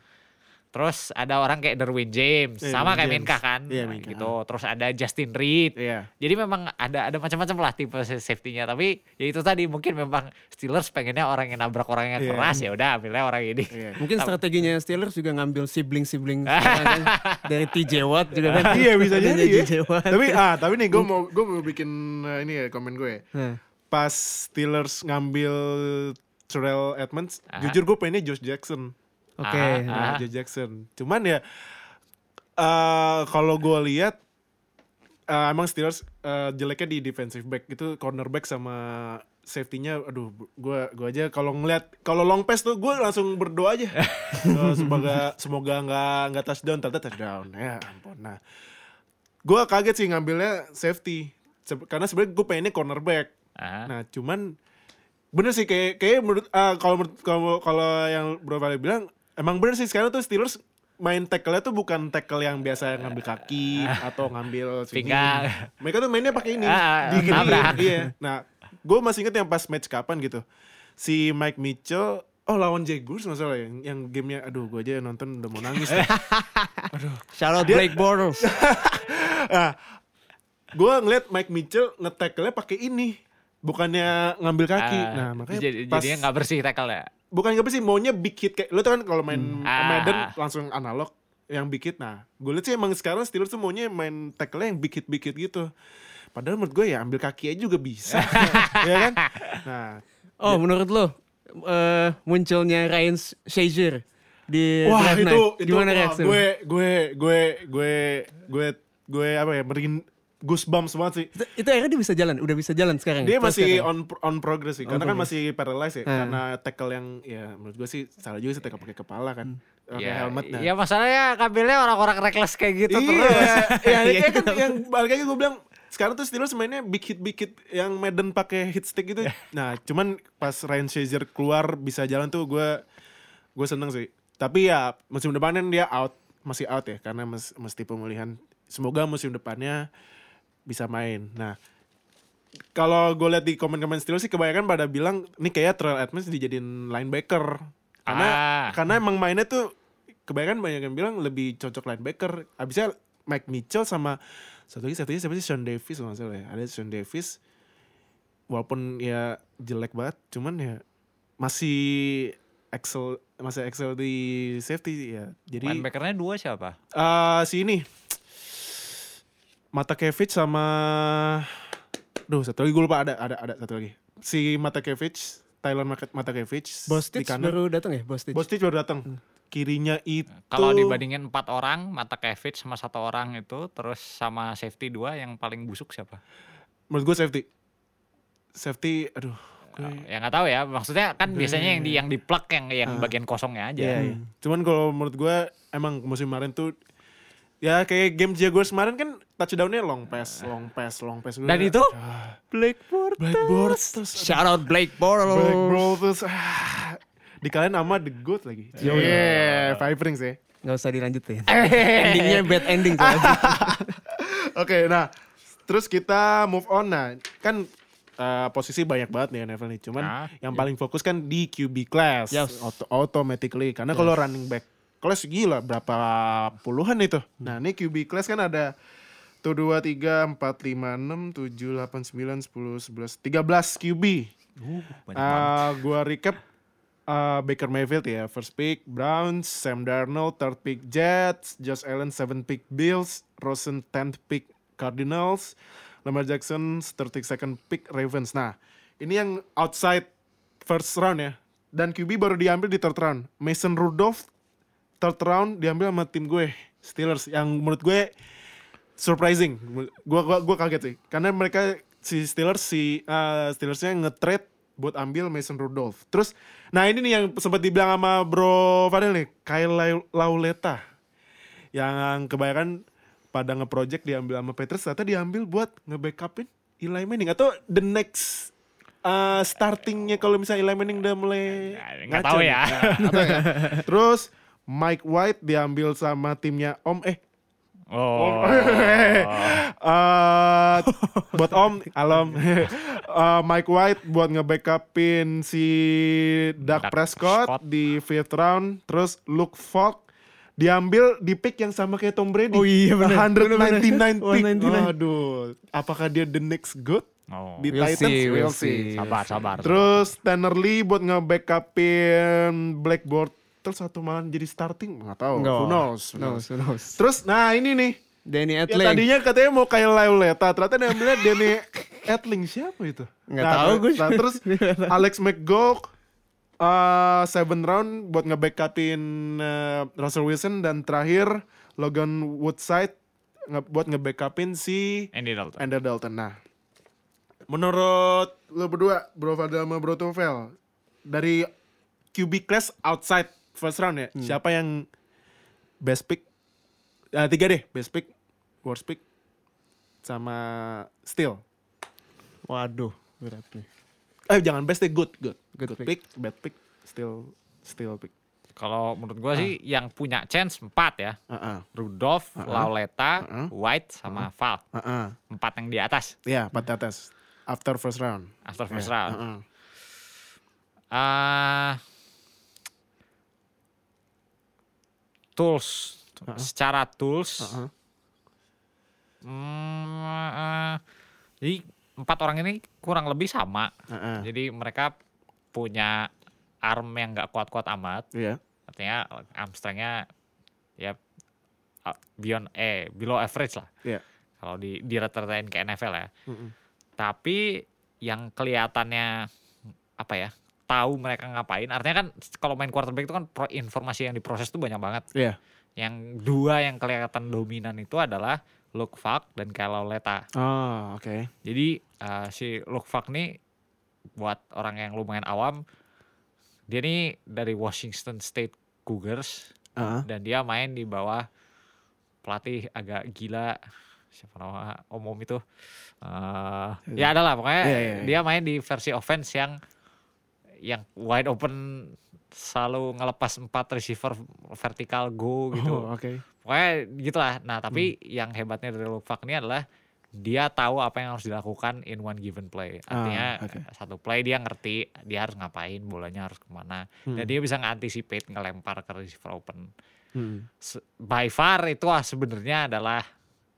[SPEAKER 3] Terus ada orang kayak Derwin James,
[SPEAKER 1] Iya,
[SPEAKER 3] sama kayak
[SPEAKER 1] James.
[SPEAKER 3] Minka kan,
[SPEAKER 1] Iya,
[SPEAKER 3] Nah,
[SPEAKER 1] Minka.
[SPEAKER 3] gitu. Terus ada Justin Reed.
[SPEAKER 1] Iya.
[SPEAKER 3] Jadi memang ada ada macam-macam lah tipe safety-nya. Tapi ya itu tadi mungkin memang Steelers pengennya orang yang nabrak orang yang
[SPEAKER 1] Iya.
[SPEAKER 3] keras ya udah ambilnya orang ini.
[SPEAKER 1] Iya.
[SPEAKER 2] Mungkin strateginya Steelers juga ngambil sibling-sibling kan. dari TJ Watt juga kan.
[SPEAKER 1] Iya bisa jadi ya.
[SPEAKER 2] TJ Watt.
[SPEAKER 1] tapi ah tapi nih gue mau gue mau bikin eh, ini ya komen gue.
[SPEAKER 2] Nah,
[SPEAKER 1] Pas Steelers ngambil Terrell Edmonds,
[SPEAKER 3] Ah.
[SPEAKER 1] jujur gue pengennya Josh Jackson.
[SPEAKER 2] Oke.
[SPEAKER 3] Ah,
[SPEAKER 1] Nah,
[SPEAKER 3] ah.
[SPEAKER 1] Josh Jackson. Cuman ya eh kalau gue lihat eh, emang Steelers eh, jeleknya di defensive back itu cornerback sama safety-nya aduh gue gua aja kalau ngeliat kalau long pass tuh gue langsung berdoa aja semoga semoga nggak nggak touchdown ternyata touchdown ya ampun nah gue kaget sih ngambilnya safety karena sebenarnya gue pengennya cornerback
[SPEAKER 3] Ah.
[SPEAKER 1] Nah, cuman bener sih kayak kayak menurut ah, kalau kalau kalau yang Bro Vale bilang emang bener sih sekarang tuh Steelers main tackle-nya tuh bukan tackle yang biasa ngambil kaki atau ngambil.
[SPEAKER 3] Pinggang.
[SPEAKER 1] Mereka tuh mainnya pakai ini.
[SPEAKER 3] Ah,
[SPEAKER 1] digini.
[SPEAKER 3] nabrak.
[SPEAKER 1] Iya. Nah, gue masih inget yang pas match kapan gitu. Si Mike Mitchell Oh lawan Jaguars masalah yang, yang gamenya aduh gue aja nonton udah mau nangis deh.
[SPEAKER 2] Shout out Blake Bortles.
[SPEAKER 1] nah, gue ngeliat Mike Mitchell nge-tackle-nya pakai ini bukannya ngambil kaki.
[SPEAKER 3] Ah,
[SPEAKER 1] nah makanya
[SPEAKER 3] jadi,
[SPEAKER 1] pas
[SPEAKER 3] jadinya nggak bersih tackle ya.
[SPEAKER 1] Bukan nggak sih maunya big hit kayak lo tuh kan kalau main
[SPEAKER 3] Ah.
[SPEAKER 1] Madden langsung analog yang big hit nah gue lihat sih emang sekarang Steelers tuh maunya main tackle yang big hit big hit gitu padahal menurut gue ya ambil kaki aja juga bisa ya kan nah
[SPEAKER 2] Oh, menurut lo eh, munculnya Ryan Shazier di
[SPEAKER 1] wah
[SPEAKER 2] draft
[SPEAKER 1] itu
[SPEAKER 2] night.
[SPEAKER 1] itu
[SPEAKER 2] gimana
[SPEAKER 1] wah,
[SPEAKER 2] reaksi?
[SPEAKER 1] gue gue gue gue gue gue apa ya merin goosebumps banget sih
[SPEAKER 2] Itu, itu akhirnya dia bisa jalan, udah bisa jalan sekarang.
[SPEAKER 1] dia masih
[SPEAKER 2] sekarang.
[SPEAKER 1] on on progress sih
[SPEAKER 2] On
[SPEAKER 1] karena kan
[SPEAKER 2] progress.
[SPEAKER 1] masih paralyzed ya
[SPEAKER 2] Hmm.
[SPEAKER 1] karena tackle yang ya menurut gue sih salah juga sih tackle pakai kepala kan pakai
[SPEAKER 3] Ya,
[SPEAKER 1] helmet nah
[SPEAKER 3] ya masalahnya ngambilnya orang-orang reckless kayak gitu
[SPEAKER 1] iya,
[SPEAKER 3] terus.
[SPEAKER 1] ya,
[SPEAKER 2] Iya,
[SPEAKER 1] ya kan yang balik lagi gue bilang sekarang tuh Steelers mainnya big hit big hit yang Madden pakai hit stick gitu. Nah, cuman pas Ryan Shazier keluar bisa jalan tuh gue gue seneng sih. Tapi ya musim depan kan dia out masih out ya karena mes- mesti pemulihan. Semoga musim depannya bisa main. Nah, kalau gue lihat di komen-komen Steelers sih kebanyakan pada bilang ini kayak Terrell Edmonds dijadiin linebacker. Karena
[SPEAKER 3] Ah.
[SPEAKER 1] karena emang mainnya tuh kebanyakan banyak yang bilang lebih cocok linebacker. Abisnya Mike Mitchell sama satu lagi satu lagi siapa sih Sean Davis kalau nggak salah ya. Ada Sean Davis walaupun ya jelek banget cuman ya masih excel masih excel di safety ya. Jadi
[SPEAKER 3] Linebackernya dua siapa?
[SPEAKER 1] eh si ini Matakevich sama Duh satu lagi gue lupa ada ada ada satu lagi si Matakevich Tyler Mat- Matakevich kanan
[SPEAKER 2] baru datang ya, Bostich.
[SPEAKER 1] Bostich baru datang kirinya itu
[SPEAKER 3] Kalau dibandingin empat orang, mata Kevin sama satu orang itu, terus sama safety dua yang paling busuk siapa?
[SPEAKER 1] menurut gue safety safety aduh gue
[SPEAKER 3] Ya nggak tahu ya. Maksudnya kan biasanya yang di yang di plug yang yang bagian kosongnya aja.
[SPEAKER 1] Iya, iya. Cuman kalau menurut gue emang musim kemarin tuh ya kayak game Jaguars kemarin kan touchdownnya long pass, long pass, long pass.
[SPEAKER 3] Dan itu
[SPEAKER 2] Blackboard.
[SPEAKER 1] Blackboard terus aduh,
[SPEAKER 2] Shout out Blake Bortles.
[SPEAKER 1] Blackboard terus ah, dikalahin sama the goat lagi. Iya, yeah, five rings ya.
[SPEAKER 2] Gak usah dilanjutin. Endingnya bad ending tuh.
[SPEAKER 1] Oke, nah terus kita move on nah kan eh, posisi banyak banget nih NFL nih. Cuman
[SPEAKER 3] Ah,
[SPEAKER 1] yang paling fokus kan di QB class,
[SPEAKER 2] Yes.
[SPEAKER 1] auto automatically. Karena kalau running back class gila berapa puluhan itu. Nah ini QB class kan ada tuh dua tiga empat lima enam tujuh delapan sembilan sepuluh sebelas tiga belas QB.
[SPEAKER 3] banyak
[SPEAKER 1] Ah, gua recap ah, Baker Mayfield ya first pick Browns, Sam Darnold third pick Jets, Josh Allen seventh pick Bills, Rosen tenth pick Cardinals, Lamar Jackson 32nd pick Ravens. Nah ini yang outside first round ya dan QB baru diambil di third round. Mason Rudolph third round diambil sama tim gue Steelers yang menurut gue surprising. Gua gua gua kaget sih karena mereka si Steelers si uh, Steelersnya nge-trade buat ambil Mason Rudolph. Terus nah ini nih yang sempat dibilang sama Bro Fadel nih, Kyle Lau- Lauleta. Yang kebanyakan pada nge-project diambil sama Patriots ternyata diambil buat nge-backupin Eli Manning atau the next uh, startingnya kalau misalnya Eli Manning udah mulai
[SPEAKER 3] Nggak tahu ya.
[SPEAKER 1] Tahu ya. Terus Mike White diambil sama timnya Om eh
[SPEAKER 3] Oh.
[SPEAKER 1] Eh, buat Om Alam Eh, Mike White buat nge-backupin si Dak
[SPEAKER 3] Dak
[SPEAKER 1] Prescott
[SPEAKER 3] Prescott.
[SPEAKER 1] di fifth round terus Luke Falk diambil di pick yang sama kayak Tom Brady
[SPEAKER 2] Oh iya, bener.
[SPEAKER 1] 199
[SPEAKER 2] Bener,
[SPEAKER 1] pick
[SPEAKER 2] bener. 199.
[SPEAKER 1] aduh apakah dia the next good
[SPEAKER 3] Oh.
[SPEAKER 1] di
[SPEAKER 2] We'll
[SPEAKER 1] Titans
[SPEAKER 2] see,
[SPEAKER 1] we'll
[SPEAKER 2] we'll
[SPEAKER 1] see.
[SPEAKER 2] see.
[SPEAKER 3] Sabar, sabar.
[SPEAKER 1] Terus Tanner Lee buat nge-backupin Blackboard terus satu malam jadi starting nggak tahu
[SPEAKER 2] Nggak.
[SPEAKER 1] who knows, who
[SPEAKER 2] No,
[SPEAKER 1] knows.
[SPEAKER 2] who knows.
[SPEAKER 1] terus nah ini nih
[SPEAKER 2] Danny
[SPEAKER 1] Ya,
[SPEAKER 2] Etling.
[SPEAKER 1] tadinya katanya mau kayak Lauleta, ternyata diambilnya Danny Etling siapa itu?
[SPEAKER 2] Nggak
[SPEAKER 1] Nah,
[SPEAKER 2] tahu gue.
[SPEAKER 1] Nah, terus Alex McGough uh, seven round buat nge-backupin uh, Russell Wilson dan terakhir Logan Woodside nge buat nge-backupin si
[SPEAKER 3] Andy Dalton.
[SPEAKER 1] Andy Dalton. Nah, menurut lo berdua, Bro Fadel sama Bro Tufel, dari QB class outside first round ya, siapa yang best pick? Ah, tiga deh, best pick, worst pick, sama steal.
[SPEAKER 2] Waduh, berat nih.
[SPEAKER 1] Eh jangan best deh, good, good,
[SPEAKER 2] Good
[SPEAKER 1] good,
[SPEAKER 2] pick.
[SPEAKER 1] pick. bad pick, steal, steal pick.
[SPEAKER 3] Kalau menurut gua sih yang punya chance empat ya.
[SPEAKER 1] Ah, ah,
[SPEAKER 3] Rudolph, Lauleta,
[SPEAKER 1] Uh-uh.
[SPEAKER 3] White, sama Val.
[SPEAKER 1] ah, ah.
[SPEAKER 3] Empat yang di atas.
[SPEAKER 1] Ya, empat di atas. After first round.
[SPEAKER 3] After first
[SPEAKER 1] Ya,
[SPEAKER 3] round.
[SPEAKER 1] ah, ah.
[SPEAKER 3] Ah, tools. Secara tools.
[SPEAKER 1] Uh-uh.
[SPEAKER 3] hmm, eh, jadi empat orang ini kurang lebih sama.
[SPEAKER 1] Ah, ah.
[SPEAKER 3] Jadi mereka punya arm yang nggak kuat-kuat amat.
[SPEAKER 1] Iya.
[SPEAKER 3] Artinya arm strength-nya ya uh, beyond eh below average lah.
[SPEAKER 1] Iya.
[SPEAKER 3] Kalau di di rata-ratain ke NFL ya.
[SPEAKER 1] Mm-mm.
[SPEAKER 3] Tapi yang kelihatannya apa ya? Tahu mereka ngapain. Artinya kan kalau main quarterback itu kan informasi yang diproses tuh banyak banget.
[SPEAKER 1] Iya.
[SPEAKER 3] Yang dua yang kelihatan dominan itu adalah Luke Falk dan Kyle Lauleta.
[SPEAKER 1] Oh, oke.
[SPEAKER 3] Jadi uh, si Luke Falk nih buat orang yang lumayan awam, dia nih dari Washington State Cougars
[SPEAKER 1] Ah,
[SPEAKER 3] dan dia main di bawah pelatih agak gila siapa nama om om itu Eh, ya adalah pokoknya
[SPEAKER 1] Iya, iya, iya.
[SPEAKER 3] dia main di versi offense yang yang wide open selalu ngelepas empat receiver vertikal go gitu
[SPEAKER 1] Oh, oke.
[SPEAKER 3] pokoknya gitulah nah tapi
[SPEAKER 1] Hmm.
[SPEAKER 3] yang hebatnya dari Luke Falk ini adalah dia tahu apa yang harus dilakukan in one given play artinya
[SPEAKER 1] Ah, oke.
[SPEAKER 3] satu play dia ngerti dia harus ngapain bolanya harus ke mana dan
[SPEAKER 1] Hmm.
[SPEAKER 3] dia bisa ngantisipate ngelempar ke receiver open
[SPEAKER 1] Hmm.
[SPEAKER 3] By far itu ah sebenarnya adalah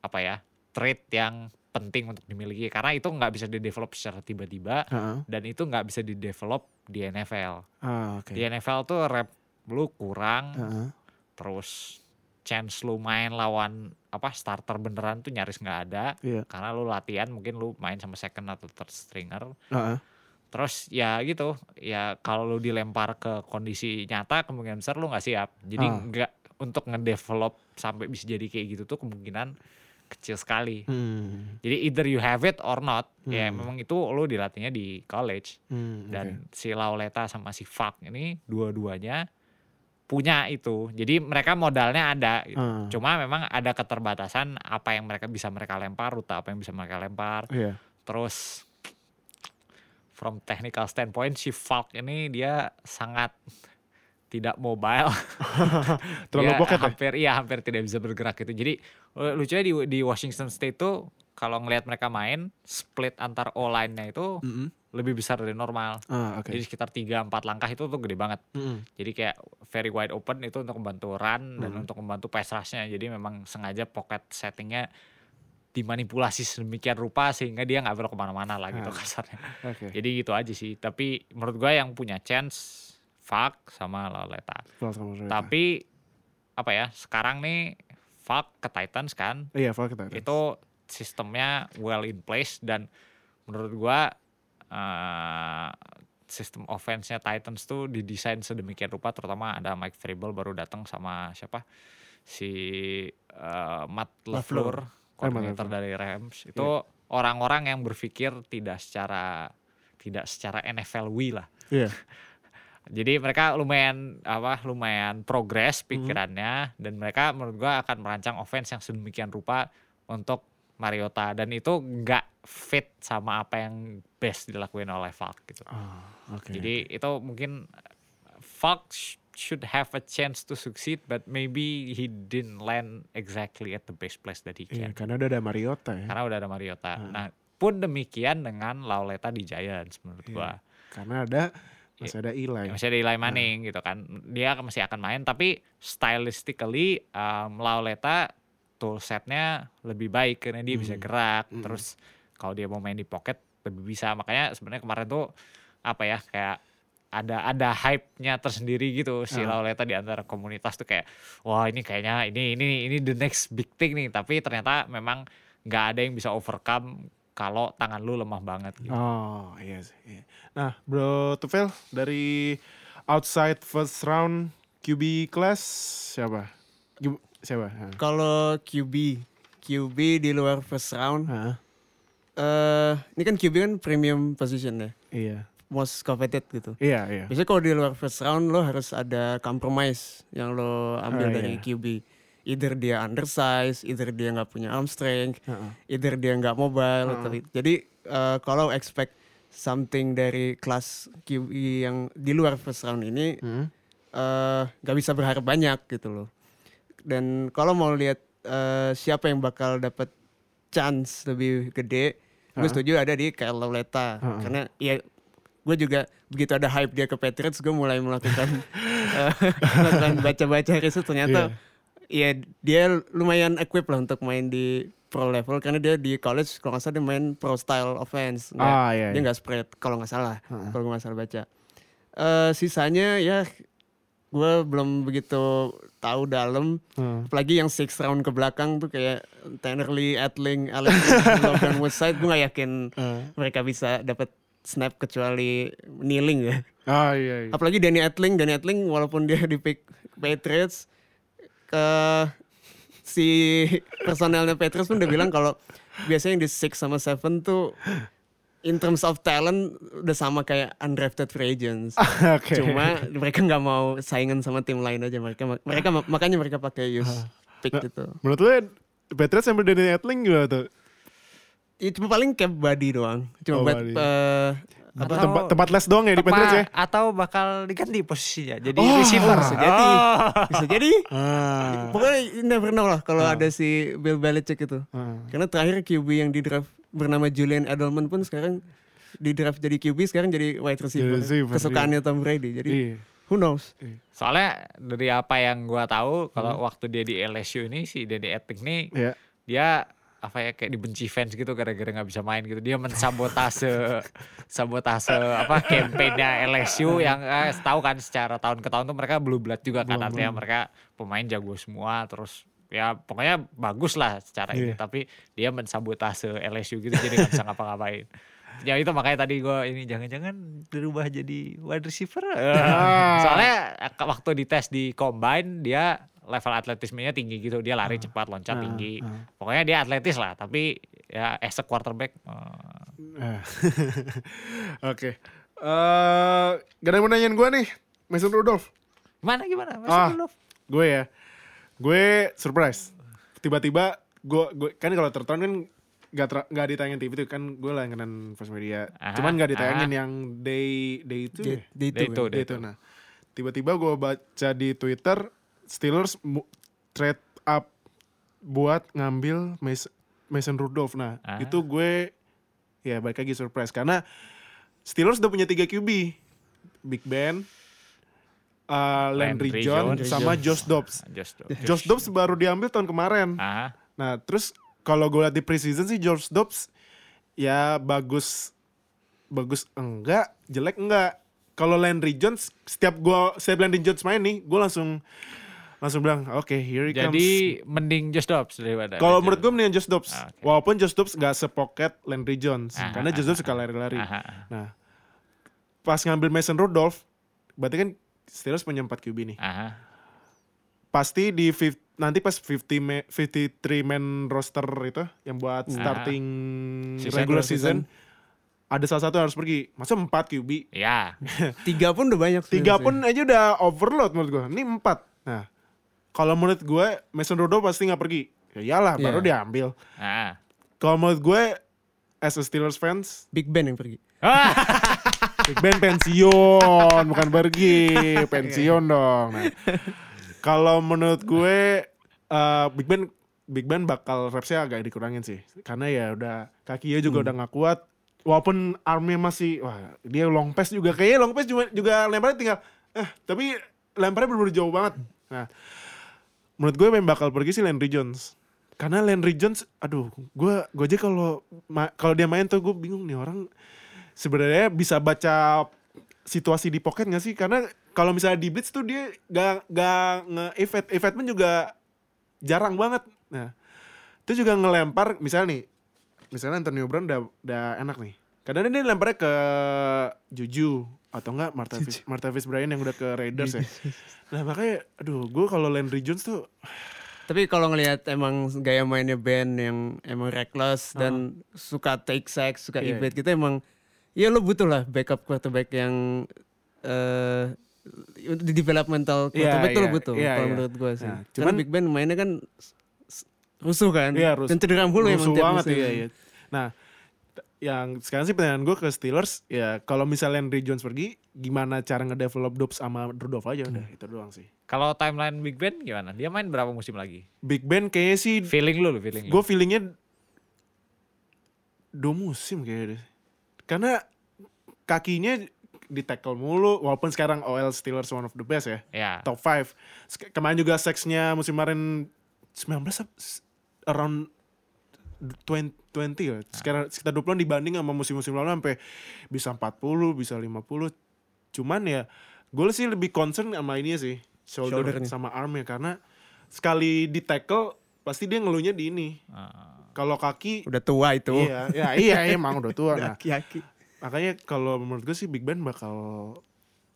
[SPEAKER 3] apa ya trait yang penting untuk dimiliki karena itu nggak bisa di-develop secara tiba-tiba
[SPEAKER 1] Heeh.
[SPEAKER 3] dan itu nggak bisa di-develop di NFL.
[SPEAKER 1] Ah, oke.
[SPEAKER 3] Di NFL tuh rep lu kurang
[SPEAKER 1] Heeh.
[SPEAKER 3] terus chance lu main lawan apa starter beneran tuh nyaris nggak ada
[SPEAKER 1] Iya.
[SPEAKER 3] karena lu latihan mungkin lu main sama second atau third stringer
[SPEAKER 1] Heeh.
[SPEAKER 3] terus ya gitu ya kalau lu dilempar ke kondisi nyata kemungkinan besar lu nggak siap jadi
[SPEAKER 1] Ah.
[SPEAKER 3] nggak untuk ngedevelop sampai bisa jadi kayak gitu tuh kemungkinan kecil sekali
[SPEAKER 1] Hmm.
[SPEAKER 3] jadi either you have it or not ya
[SPEAKER 1] Hmm.
[SPEAKER 3] memang itu lu dilatihnya di college
[SPEAKER 1] Hmm,
[SPEAKER 3] dan si Lauleta sama si Fak ini dua-duanya punya itu jadi mereka modalnya ada gitu.
[SPEAKER 1] Ah.
[SPEAKER 3] cuma memang ada keterbatasan apa yang mereka bisa mereka lempar rute apa yang bisa mereka lempar.
[SPEAKER 1] Iya.
[SPEAKER 3] terus from technical standpoint si Falk ini dia sangat tidak mobile
[SPEAKER 1] Terlalu pocket ya?
[SPEAKER 3] hampir iya hampir tidak bisa bergerak itu jadi eh, lucunya di di Washington State tuh kalau ngelihat mereka main split antar O line-nya itu
[SPEAKER 1] Mm-mm.
[SPEAKER 3] lebih besar dari normal
[SPEAKER 1] Ah, oke.
[SPEAKER 3] jadi sekitar 3-4 langkah itu tuh gede banget
[SPEAKER 1] Mm-mm.
[SPEAKER 3] jadi kayak very wide open itu untuk membantu run dan
[SPEAKER 1] Hmm.
[SPEAKER 3] untuk membantu pass rush-nya. Jadi memang sengaja pocket settingnya dimanipulasi sedemikian rupa sehingga dia nggak belok ke mana-mana lah gitu
[SPEAKER 1] Ah.
[SPEAKER 3] kasarnya.
[SPEAKER 1] Oke.
[SPEAKER 3] Jadi gitu aja sih. Tapi menurut gue yang punya chance Fak sama
[SPEAKER 1] Rita.
[SPEAKER 3] Tapi apa ya sekarang nih Fak ke Titans kan
[SPEAKER 1] Iya, Falk kita.
[SPEAKER 3] itu sistemnya well in place dan menurut gua eh, sistem offense-nya Titans tuh didesain sedemikian rupa terutama ada Mike Vrabel baru datang sama siapa si eh, Matt LaFleur koordinator
[SPEAKER 1] LaFleur.
[SPEAKER 3] dari Rams itu orang-orang yang berpikir tidak secara tidak secara NFL-wi lah
[SPEAKER 1] Iya.
[SPEAKER 3] jadi mereka lumayan apa lumayan progres pikirannya dan mereka menurut gua akan merancang offense yang sedemikian rupa untuk Mariota dan itu nggak fit sama apa yang best dilakuin oleh Falk gitu.
[SPEAKER 1] Ah, oke.
[SPEAKER 3] Jadi itu mungkin Falk sh- should have a chance to succeed but maybe he didn't land exactly at the best place that he
[SPEAKER 1] Iya,
[SPEAKER 3] can.
[SPEAKER 1] karena udah ada Mariota ya.
[SPEAKER 3] Karena udah ada Mariota.
[SPEAKER 1] Hmm.
[SPEAKER 3] Nah, pun demikian dengan Lauleta di Giants menurut
[SPEAKER 1] Iya.
[SPEAKER 3] gua.
[SPEAKER 1] Karena ada masih ada Eli.
[SPEAKER 3] masih ada Eli Manning gitu kan dia masih akan main tapi stylistically um, Lauleta toolsetnya lebih baik karena dia bisa
[SPEAKER 1] Hmm.
[SPEAKER 3] gerak
[SPEAKER 1] Hmm.
[SPEAKER 3] terus kalau dia mau main di pocket lebih bisa makanya sebenarnya kemarin tuh apa ya kayak ada ada hype-nya tersendiri gitu si
[SPEAKER 1] Ah.
[SPEAKER 3] Lauleta di antara komunitas tuh kayak wah ini kayaknya ini ini ini the next big thing nih tapi ternyata memang nggak ada yang bisa overcome kalau tangan lu lemah banget gitu.
[SPEAKER 1] Oh iya sih. iya. Nah Bro Tufel dari outside first round QB class siapa? Siapa?
[SPEAKER 2] Kalau QB, QB di luar first round,
[SPEAKER 1] Hah?
[SPEAKER 2] eh ini kan QB kan premium position ya,
[SPEAKER 1] Iya.
[SPEAKER 2] most coveted gitu.
[SPEAKER 1] Iya iya.
[SPEAKER 2] Biasanya kalau di luar first round lo harus ada compromise yang lo ambil
[SPEAKER 1] Oh,
[SPEAKER 2] dari
[SPEAKER 1] iya.
[SPEAKER 2] QB. Either dia undersize, either dia nggak punya arm strength,
[SPEAKER 1] Heeh.
[SPEAKER 2] either dia nggak mobile.
[SPEAKER 1] Hmm.
[SPEAKER 2] tapi- Jadi eh, kalau expect something dari kelas QB yang di luar first round ini
[SPEAKER 1] Hmm.
[SPEAKER 2] eh, nggak bisa berharap banyak gitu loh. Dan kalau mau lihat eh, siapa yang bakal dapat chance lebih gede, gue
[SPEAKER 1] Hah?
[SPEAKER 2] setuju ada di Kyle Lauleta
[SPEAKER 1] Hah.
[SPEAKER 2] karena ya gue juga begitu ada hype dia ke Patriots, gue mulai melakukan eh, melakukan baca-baca riset ternyata ya dia lumayan equip lah untuk main di pro level karena dia di college kalau nggak salah dia main pro style offense nggak-
[SPEAKER 1] Ah iya.
[SPEAKER 2] dia
[SPEAKER 1] iya.
[SPEAKER 2] nggak spread kalau nggak salah
[SPEAKER 1] Heeh.
[SPEAKER 2] kalau gue nggak salah baca Eh sisanya ya gue belum begitu tahu dalam
[SPEAKER 1] Heeh.
[SPEAKER 2] apalagi yang six round ke belakang tuh kayak Tannerly, Atling, Alex, Logan Woodside gue nggak yakin
[SPEAKER 1] Heeh.
[SPEAKER 2] mereka bisa dapat snap kecuali kneeling ya
[SPEAKER 1] Ah iya. iya.
[SPEAKER 2] apalagi Danny Atling Danny Atling walaupun dia di pick Patriots ke si personelnya Patriots pun udah bilang kalau biasanya yang di six sama seven tuh in terms of talent udah sama kayak undrafted free agents
[SPEAKER 1] Oke.
[SPEAKER 2] cuma mereka nggak mau saingan sama tim lain aja mereka mereka makanya mereka pakai use pick
[SPEAKER 1] Nah,
[SPEAKER 2] gitu
[SPEAKER 1] Menurut lu Patriots sampai Danny Etling gimana tuh?
[SPEAKER 2] itu cuma paling kayak body doang cuma
[SPEAKER 1] Oh,
[SPEAKER 2] buat
[SPEAKER 1] body. Apa,
[SPEAKER 3] Atau-
[SPEAKER 1] tempat, tempat les doang ya di Patriots ya?
[SPEAKER 3] atau bakal diganti posisinya jadi
[SPEAKER 1] Oh,
[SPEAKER 3] receiver
[SPEAKER 2] bisa jadi
[SPEAKER 3] Oh.
[SPEAKER 2] bisa jadi
[SPEAKER 1] Ah.
[SPEAKER 2] pokoknya never know lah kalau ada si Bill Belichick itu
[SPEAKER 1] Ah.
[SPEAKER 2] Karena terakhir QB yang di draft bernama Julian Edelman pun sekarang di draft jadi QB sekarang jadi wide receiver.
[SPEAKER 1] Receiver,
[SPEAKER 2] Kesukaannya Tom Brady. Jadi
[SPEAKER 1] Iya.
[SPEAKER 2] who knows?
[SPEAKER 3] Soalnya dari apa yang gua tahu kalau
[SPEAKER 1] Hmm.
[SPEAKER 3] waktu dia di LSU ini si Danny Etling nih
[SPEAKER 1] Iya.
[SPEAKER 3] dia apa ya kayak dibenci fans gitu gara-gara nggak bisa main gitu. Dia mensabotase sabotase apa kampanye LSU yang eh, tahu kan secara tahun ke tahun tuh mereka blue blood juga kan.
[SPEAKER 1] Belum,
[SPEAKER 3] artinya mereka pemain jago semua terus ya pokoknya bagus lah secara ini.
[SPEAKER 1] Iya.
[SPEAKER 3] tapi dia mensabotase LSU gitu jadi nggak bisa ngapa-ngapain. Ya itu makanya tadi gue ini jangan-jangan berubah jadi wide receiver. Soalnya eh, waktu dites di combine dia level atletismenya tinggi gitu dia lari cepat loncat
[SPEAKER 1] Ah,
[SPEAKER 3] tinggi
[SPEAKER 1] ah.
[SPEAKER 3] pokoknya dia atletis lah tapi ya as a quarterback Eh.
[SPEAKER 1] Oke. Eh, gak ada yang mau nanyain gue nih. Mason Rudolph.
[SPEAKER 3] gimana gimana Mas
[SPEAKER 1] Ah.
[SPEAKER 3] Rudolph?
[SPEAKER 1] Gue ya. Gue surprise. Tiba-tiba gue gue kan kalau terton kan gak, ter, gak ditayangin TV tuh kan gue langganan First Media.
[SPEAKER 3] Aha,
[SPEAKER 1] Cuman gak ditayangin
[SPEAKER 3] aha.
[SPEAKER 1] yang day day itu. ya?
[SPEAKER 2] Di itu.
[SPEAKER 3] Itu,
[SPEAKER 2] ya.
[SPEAKER 1] Day itu. Nah, tiba-tiba gue baca di Twitter Steelers trade up buat ngambil Mason, Rudolph. Nah,
[SPEAKER 3] Ah.
[SPEAKER 1] itu gue ya balik lagi surprise karena Steelers udah punya 3 QB. Big Ben, uh, Landry,
[SPEAKER 3] Landry
[SPEAKER 1] John,
[SPEAKER 3] Jones.
[SPEAKER 1] sama Josh Dobbs.
[SPEAKER 3] Ah, Just,
[SPEAKER 1] Josh Dobbs baru diambil tahun kemarin.
[SPEAKER 3] ah
[SPEAKER 1] Nah, terus kalau gue lihat di preseason sih Josh Dobbs ya bagus bagus enggak, jelek enggak. Kalau Landry Jones setiap gua setiap Landry Jones main nih, gue langsung langsung bilang, oke, here he
[SPEAKER 3] jadi
[SPEAKER 1] comes.
[SPEAKER 3] mending Josh Dobbs daripada
[SPEAKER 1] Kalau
[SPEAKER 3] Landry
[SPEAKER 1] menurut gue mendingan Josh Dobbs.
[SPEAKER 3] Ah, oke.
[SPEAKER 1] Walaupun Josh Dobbs gak sepoket Landry Jones.
[SPEAKER 3] Ah,
[SPEAKER 1] karena
[SPEAKER 3] ah,
[SPEAKER 1] Josh Dobbs suka lari-lari.
[SPEAKER 3] Ah, ah, ah.
[SPEAKER 1] Nah, pas ngambil Mason Rudolph, berarti kan Steelers punya 4 QB nih.
[SPEAKER 3] Ah, ah.
[SPEAKER 1] Pasti di nanti pas 50 ma- 53 man roster itu yang buat starting
[SPEAKER 3] Season,
[SPEAKER 1] regular
[SPEAKER 2] regular
[SPEAKER 1] season, ada salah satu yang harus pergi. Masa 4 QB?
[SPEAKER 3] ya
[SPEAKER 2] Tiga pun udah banyak.
[SPEAKER 1] Tiga pun aja udah overload menurut gue. Ini 4. Nah, kalau menurut gue Mason Rudolph pasti nggak pergi. Ya iyalah,
[SPEAKER 2] Iya.
[SPEAKER 1] baru diambil.
[SPEAKER 3] ah.
[SPEAKER 1] Kalau menurut gue as a Steelers fans,
[SPEAKER 2] Big Ben yang pergi.
[SPEAKER 3] Ah,
[SPEAKER 1] Big Ben pensiun, bukan pergi, pensiun dong. Nah, kalau menurut gue eh, Big Ben Big Ben bakal repsnya agak dikurangin sih, karena ya udah kakinya juga udah nggak kuat. Walaupun armnya masih, wah dia long pass juga kayaknya long pass juga juga lemparnya tinggal, eh tapi lemparnya bener-bener jauh banget. Nah, menurut gue yang bakal pergi sih Landry Jones. Karena Landry Jones, aduh, gue gue aja kalau kalau dia main tuh gue bingung nih orang sebenarnya bisa baca situasi di pocket gak sih? Karena kalau misalnya di blitz tuh dia gak, gak nge-evade. Evade pun juga jarang banget. Nah, itu juga ngelempar, misalnya nih, misalnya Antonio Brown udah, udah enak nih. Kadang dia lemparnya ke Juju atau enggak Martavis, Martavis Bryant yang udah ke Raiders ya. Nah makanya, aduh, gue kalau Landry Jones tuh
[SPEAKER 2] Tapi kalau ngelihat emang gaya mainnya Ben yang emang reckless dan suka take sacks, suka
[SPEAKER 1] Iya.
[SPEAKER 2] evade gitu emang ya lo butuh lah backup quarterback yang eh untuk di developmental
[SPEAKER 1] Iya,
[SPEAKER 2] quarterback tuh lo
[SPEAKER 1] iya,
[SPEAKER 2] butuh
[SPEAKER 1] iya,
[SPEAKER 2] kalau
[SPEAKER 1] iya.
[SPEAKER 2] menurut gue sih.
[SPEAKER 1] Nah,
[SPEAKER 2] Cuman
[SPEAKER 1] cuman-
[SPEAKER 2] Big Ben mainnya kan rusuh kan.
[SPEAKER 1] Iya, rusuh.
[SPEAKER 2] Dan cedera mulu emang
[SPEAKER 1] rusuh
[SPEAKER 2] tiap
[SPEAKER 1] banget
[SPEAKER 2] musim.
[SPEAKER 1] iya, iya. Nah, yang sekarang sih pertanyaan gue ke Steelers ya kalau misalnya Landry Jones pergi gimana cara ngedevelop Dobbs sama Rudolph aja udah itu doang sih.
[SPEAKER 3] kalau timeline Big Ben gimana dia main berapa musim lagi
[SPEAKER 1] Big Ben kayaknya sih
[SPEAKER 3] feeling lu lu feeling
[SPEAKER 1] gue feelingnya dua musim kayaknya deh. Karena kakinya di tackle mulu walaupun sekarang OL Steelers one of the best ya.
[SPEAKER 3] ya
[SPEAKER 1] Top 5. Kemarin juga seksnya musim kemarin 19 ap- s- around 20, 20 ya. Sekarang sekitar 20 dibanding sama musim-musim lalu sampai bisa 40, bisa 50. Cuman ya gue sih lebih concern sama ini sih. Shoulder
[SPEAKER 2] Shouldernya.
[SPEAKER 1] sama armnya karena sekali di tackle pasti dia ngeluhnya di ini.
[SPEAKER 3] Ah.
[SPEAKER 1] Kalau kaki
[SPEAKER 2] Udah tua itu.
[SPEAKER 1] iya, ya, iya emang udah tua. Nah,
[SPEAKER 2] Aki-aki.
[SPEAKER 1] makanya kalau menurut gue sih Big Ben bakal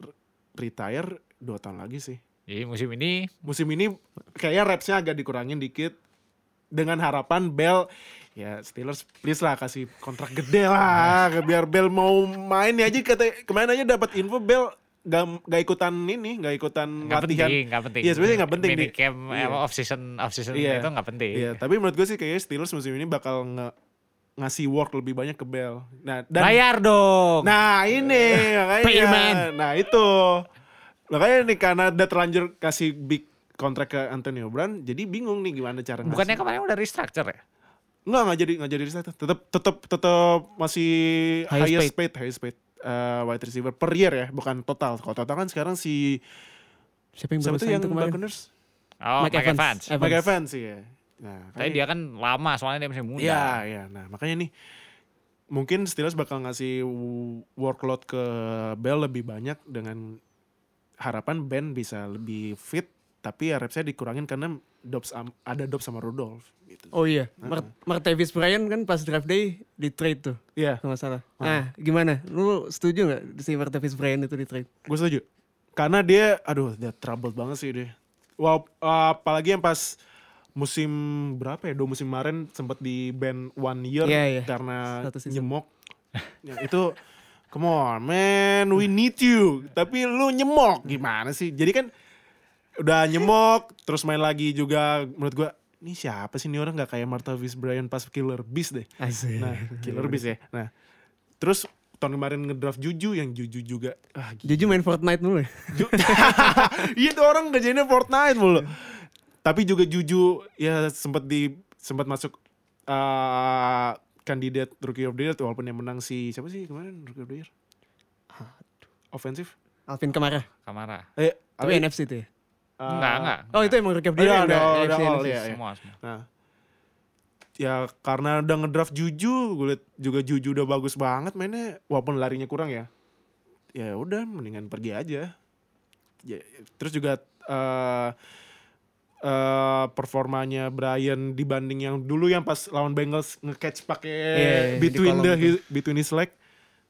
[SPEAKER 1] re- retire 2 tahun lagi sih.
[SPEAKER 3] jadi musim ini
[SPEAKER 1] Musim ini kayaknya repsnya agak dikurangin dikit dengan harapan Bell ya Steelers please lah kasih kontrak gede lah biar Bell mau main ya aja kata kemarin aja dapat info Bell gak, gak ikutan ini gak ikutan
[SPEAKER 3] nggak
[SPEAKER 1] latihan
[SPEAKER 3] penting nggak penting
[SPEAKER 1] Iya, sebenarnya nggak penting
[SPEAKER 3] mini camp
[SPEAKER 1] iya.
[SPEAKER 3] off season off season
[SPEAKER 1] Iya.
[SPEAKER 3] itu nggak penting
[SPEAKER 1] Iya, tapi menurut gue sih kayaknya Steelers musim ini bakal nge ngasih work lebih banyak ke Bell. Nah, dan
[SPEAKER 3] bayar dong
[SPEAKER 1] Nah ini makanya.
[SPEAKER 2] Payment.
[SPEAKER 1] Nah itu. Makanya nih karena udah terlanjur kasih big kontrak ke Antonio Brown, jadi bingung nih gimana cara ngasih.
[SPEAKER 3] bukannya kemarin udah restructure ya
[SPEAKER 1] Enggak, enggak jadi enggak jadi reset. Tetap tetap tetap masih
[SPEAKER 2] Highest
[SPEAKER 1] highest, paid, highest paid uh, wide receiver per year ya, bukan total. Kalau total kan sekarang si
[SPEAKER 2] Siapa yang
[SPEAKER 1] siapa tuh
[SPEAKER 2] sign
[SPEAKER 1] yang? Buccaneers?
[SPEAKER 3] oh
[SPEAKER 2] Mike
[SPEAKER 3] Mike,
[SPEAKER 2] Evans.
[SPEAKER 3] Evans,
[SPEAKER 2] Evans.
[SPEAKER 1] Mike Evans sih ya. Nah,
[SPEAKER 3] Tapi dia kan lama soalnya dia masih muda.
[SPEAKER 1] Iya, iya. Nah, makanya nih mungkin Steelers bakal ngasih workload ke Bell lebih banyak dengan harapan Ben bisa lebih fit tapi ya repsnya dikurangin karena Dobbs am- ada Dobbs sama Rudolph gitu.
[SPEAKER 2] Oh iya, Mar Martavis Bryant kan pas draft day di trade tuh,
[SPEAKER 1] Iya,
[SPEAKER 2] kalau nggak salah. Nah, gimana? Lu setuju nggak si Martavis Bryant itu di trade?
[SPEAKER 1] gue setuju. Karena dia aduh dia troubled banget sih dia. Wah, apalagi yang pas musim berapa ya? Dua musim kemarin sempat di band one year
[SPEAKER 2] Iya, iya.
[SPEAKER 1] karena nyemok. ya, itu come on man, we need you. Tapi lu nyemok gimana sih? Jadi kan udah nyemok terus main lagi juga menurut gua ini siapa sih ini orang nggak kayak Martavis Bryant pas Killer Beast deh.
[SPEAKER 2] Asik.
[SPEAKER 1] Nah, Killer Beast ya. Nah, terus tahun kemarin ngedraft Juju yang Juju juga ah,
[SPEAKER 2] Juju main Fortnite dulu ya?
[SPEAKER 1] Iya tuh orang kerjainnya Fortnite mulu. Tapi juga Juju ya sempat di sempat masuk eh, kandidat Rookie of the Year tuh walaupun yang menang si siapa sih kemarin Rookie of the Year? Offensive?
[SPEAKER 2] Alvin Kamara.
[SPEAKER 3] Kamara.
[SPEAKER 1] Eh,
[SPEAKER 2] Tapi
[SPEAKER 1] apa-
[SPEAKER 2] NFC itu ya?
[SPEAKER 1] Eh,
[SPEAKER 3] enggak, enggak.
[SPEAKER 2] Oh itu emang Rookie of the
[SPEAKER 1] Iya,
[SPEAKER 2] Year yang
[SPEAKER 1] ada-
[SPEAKER 2] udah
[SPEAKER 1] ada
[SPEAKER 2] NFC,
[SPEAKER 1] all,
[SPEAKER 2] NFC.
[SPEAKER 1] iya, iya.
[SPEAKER 3] Semua, semua.
[SPEAKER 1] Nah, ya karena udah ngedraft Juju, gue liat juga Juju udah bagus banget mainnya, walaupun larinya kurang ya. Ya udah, mendingan pergi aja. Ya, terus juga eh eh, performanya Brian dibanding yang dulu yang pas lawan Bengals nge-catch pakai
[SPEAKER 2] Iya, iya, di
[SPEAKER 1] between the
[SPEAKER 2] itu.
[SPEAKER 1] his- between his leg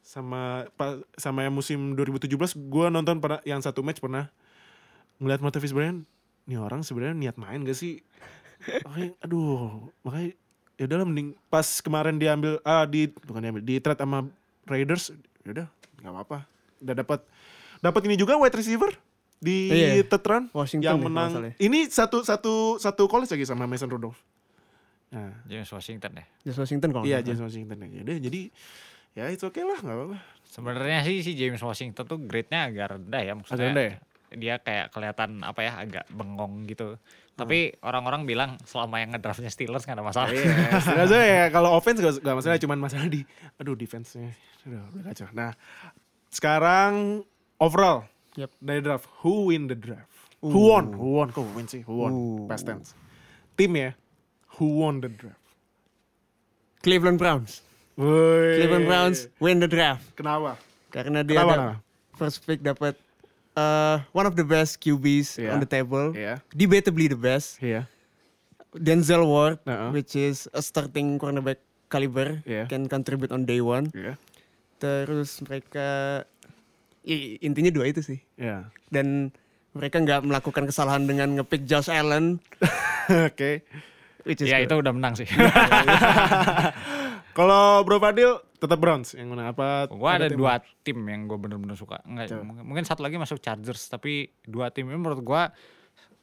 [SPEAKER 1] sama sama yang musim 2017 gue nonton pernah yang satu match pernah ngeliat Martavis Bryant nih orang sebenarnya niat main gak sih makanya aduh makanya ya udah mending pas kemarin diambil ah di bukan diambil di trade sama Raiders ya udah nggak apa-apa udah dapat dapat ini juga wide receiver di
[SPEAKER 2] Iya.
[SPEAKER 1] third round
[SPEAKER 2] Washington
[SPEAKER 1] yang
[SPEAKER 2] ya,
[SPEAKER 1] menang
[SPEAKER 2] ya.
[SPEAKER 1] ini satu satu satu college lagi sama Mason Rudolph nah
[SPEAKER 3] James Washington ya.
[SPEAKER 2] James Washington kalau
[SPEAKER 1] iya. James Washington ya udah jadi ya itu oke lah nggak apa-apa
[SPEAKER 3] Sebenarnya sih si James Washington tuh grade-nya agak rendah ya maksudnya.
[SPEAKER 1] Agak rendah ya?
[SPEAKER 3] Dia kayak kelihatan apa ya agak bengong gitu. Tapi orang-orang bilang selama yang ngedraftnya Steelers gak ada masalah.
[SPEAKER 1] Iya, setidaknya ya kalau offense gak, gak masalah, cuman masalah di, aduh defense-nya, udah, udah kacau. Nah, sekarang overall
[SPEAKER 2] Yep.
[SPEAKER 1] dari draft, who win the draft? Who won? Who won? Kok win sih? Who won?
[SPEAKER 2] Uh.
[SPEAKER 1] Past tense. Tim ya, who won the draft?
[SPEAKER 2] Cleveland Browns.
[SPEAKER 1] Woi.
[SPEAKER 2] Cleveland Browns win the draft
[SPEAKER 1] Kenapa?
[SPEAKER 2] karena dia
[SPEAKER 1] Kenapa,
[SPEAKER 2] ada
[SPEAKER 1] kenapa?
[SPEAKER 2] first pick dapat uh, one of the best QBs
[SPEAKER 1] Iya.
[SPEAKER 2] on the table.
[SPEAKER 1] Iya.
[SPEAKER 2] Debatably the best.
[SPEAKER 1] Iya.
[SPEAKER 2] Denzel Ward,
[SPEAKER 1] Uh-uh.
[SPEAKER 2] which is a starting cornerback caliber,
[SPEAKER 1] Iya.
[SPEAKER 2] can contribute on day one.
[SPEAKER 1] Iya.
[SPEAKER 2] Terus mereka intinya dua itu sih.
[SPEAKER 1] Iya.
[SPEAKER 2] Dan mereka nggak melakukan kesalahan dengan ngepick Josh Allen,
[SPEAKER 1] Oke.
[SPEAKER 2] which is
[SPEAKER 3] Ya
[SPEAKER 2] good.
[SPEAKER 3] itu udah menang sih.
[SPEAKER 1] Kalau Bro Fadil tetap Browns yang mana apa?
[SPEAKER 3] gue ada
[SPEAKER 1] tim?
[SPEAKER 3] dua tim yang gue bener-bener suka. Enggak,
[SPEAKER 1] Coba.
[SPEAKER 3] mungkin, satu lagi masuk Chargers, tapi dua tim ini menurut gue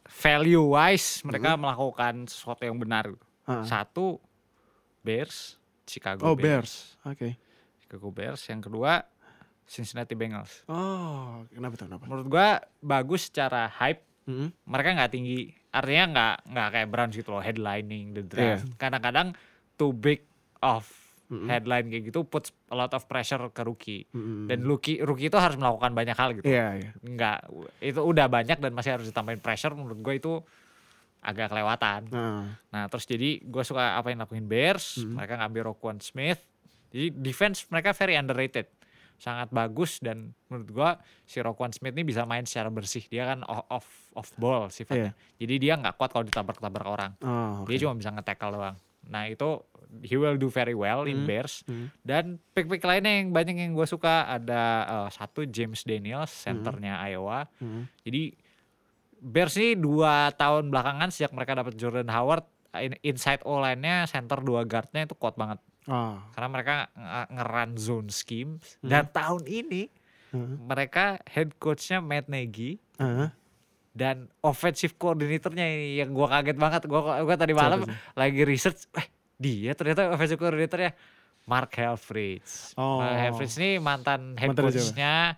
[SPEAKER 3] value wise mereka melakukan sesuatu yang benar. gitu.
[SPEAKER 1] Ah.
[SPEAKER 3] Satu Bears, Chicago
[SPEAKER 1] Oh Bears. Oke.
[SPEAKER 3] Chicago Bears. Yang kedua Cincinnati Bengals.
[SPEAKER 1] Oh, kenapa tuh? Kenapa?
[SPEAKER 3] Menurut gue bagus secara hype.
[SPEAKER 1] Mm-mm.
[SPEAKER 3] Mereka nggak tinggi. Artinya nggak nggak kayak Browns gitu loh headlining the draft.
[SPEAKER 1] Iya.
[SPEAKER 3] Kadang-kadang too big of
[SPEAKER 1] Mm-mm.
[SPEAKER 3] headline kayak gitu puts a lot of pressure ke rookie.
[SPEAKER 1] Mm-mm.
[SPEAKER 3] Dan rookie rookie itu harus melakukan banyak hal gitu.
[SPEAKER 1] Iya, iya.
[SPEAKER 3] Nggak itu udah banyak dan masih harus ditambahin pressure menurut gue itu agak kelewatan.
[SPEAKER 1] Nah,
[SPEAKER 3] Nah terus jadi gue suka apa yang lakuin Bears,
[SPEAKER 1] Hmm.
[SPEAKER 3] mereka ngambil Roquan Smith. Jadi defense mereka very underrated, sangat bagus dan menurut gue si Roquan Smith ini bisa main secara bersih. Dia kan off off, off ball sifatnya. Jadi dia nggak kuat kalau ditabrak-tabrak orang.
[SPEAKER 1] oh,
[SPEAKER 3] Dia cuma bisa nge-tackle doang. Nah itu he will do very well in
[SPEAKER 1] Hmm.
[SPEAKER 3] Bears.
[SPEAKER 1] Hmm.
[SPEAKER 3] Dan pick-pick lainnya yang banyak yang gue suka ada eh, satu James Daniels, centernya Iowa.
[SPEAKER 1] Mm.
[SPEAKER 3] Jadi Bears ini dua tahun belakangan sejak mereka dapat Jordan Howard, in- inside O-line-nya, center dua guard-nya itu kuat banget.
[SPEAKER 1] Oh.
[SPEAKER 3] Karena mereka nge- nge-run zone scheme.
[SPEAKER 1] Hmm.
[SPEAKER 3] Dan tahun ini
[SPEAKER 1] Hmm.
[SPEAKER 3] mereka head coach-nya Matt Nagy
[SPEAKER 1] Ah.
[SPEAKER 3] Dan offensive coordinator-nya ini yang gua kaget banget. Gua gua tadi malam
[SPEAKER 1] Siapa
[SPEAKER 3] lagi research, eh dia ternyata offensive coordinator-nya Mark Helfrich.
[SPEAKER 1] Oh.
[SPEAKER 3] Mark Helfrich ini mantan head coach-nya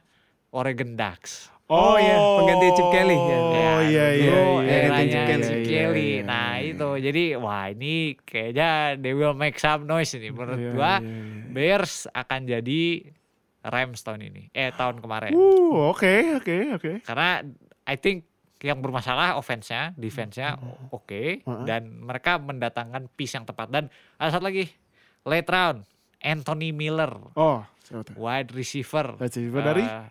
[SPEAKER 3] Oregon Ducks.
[SPEAKER 2] Oh, iya, pengganti Chip Kelly, ya.
[SPEAKER 1] Oh
[SPEAKER 3] Ya,
[SPEAKER 1] iya iya
[SPEAKER 3] dulu
[SPEAKER 1] iya.
[SPEAKER 3] eranya
[SPEAKER 2] Chip Kelly.
[SPEAKER 3] Kelly.
[SPEAKER 1] Iya, iya,
[SPEAKER 3] Nah
[SPEAKER 1] iya.
[SPEAKER 3] itu jadi wah ini kayaknya they will make some noise ini menurut
[SPEAKER 1] Iya,
[SPEAKER 3] gua
[SPEAKER 1] iya, iya.
[SPEAKER 3] Bears akan jadi Rams tahun ini eh tahun kemarin
[SPEAKER 1] Uh, oke oke oke.
[SPEAKER 3] karena I think yang bermasalah offense-nya, defense-nya oke
[SPEAKER 1] Uh-uh.
[SPEAKER 3] dan mereka mendatangkan piece yang tepat dan ada satu lagi late round Anthony Miller
[SPEAKER 1] Oh,
[SPEAKER 3] wide receiver,
[SPEAKER 1] Wide receiver dari?
[SPEAKER 3] eh,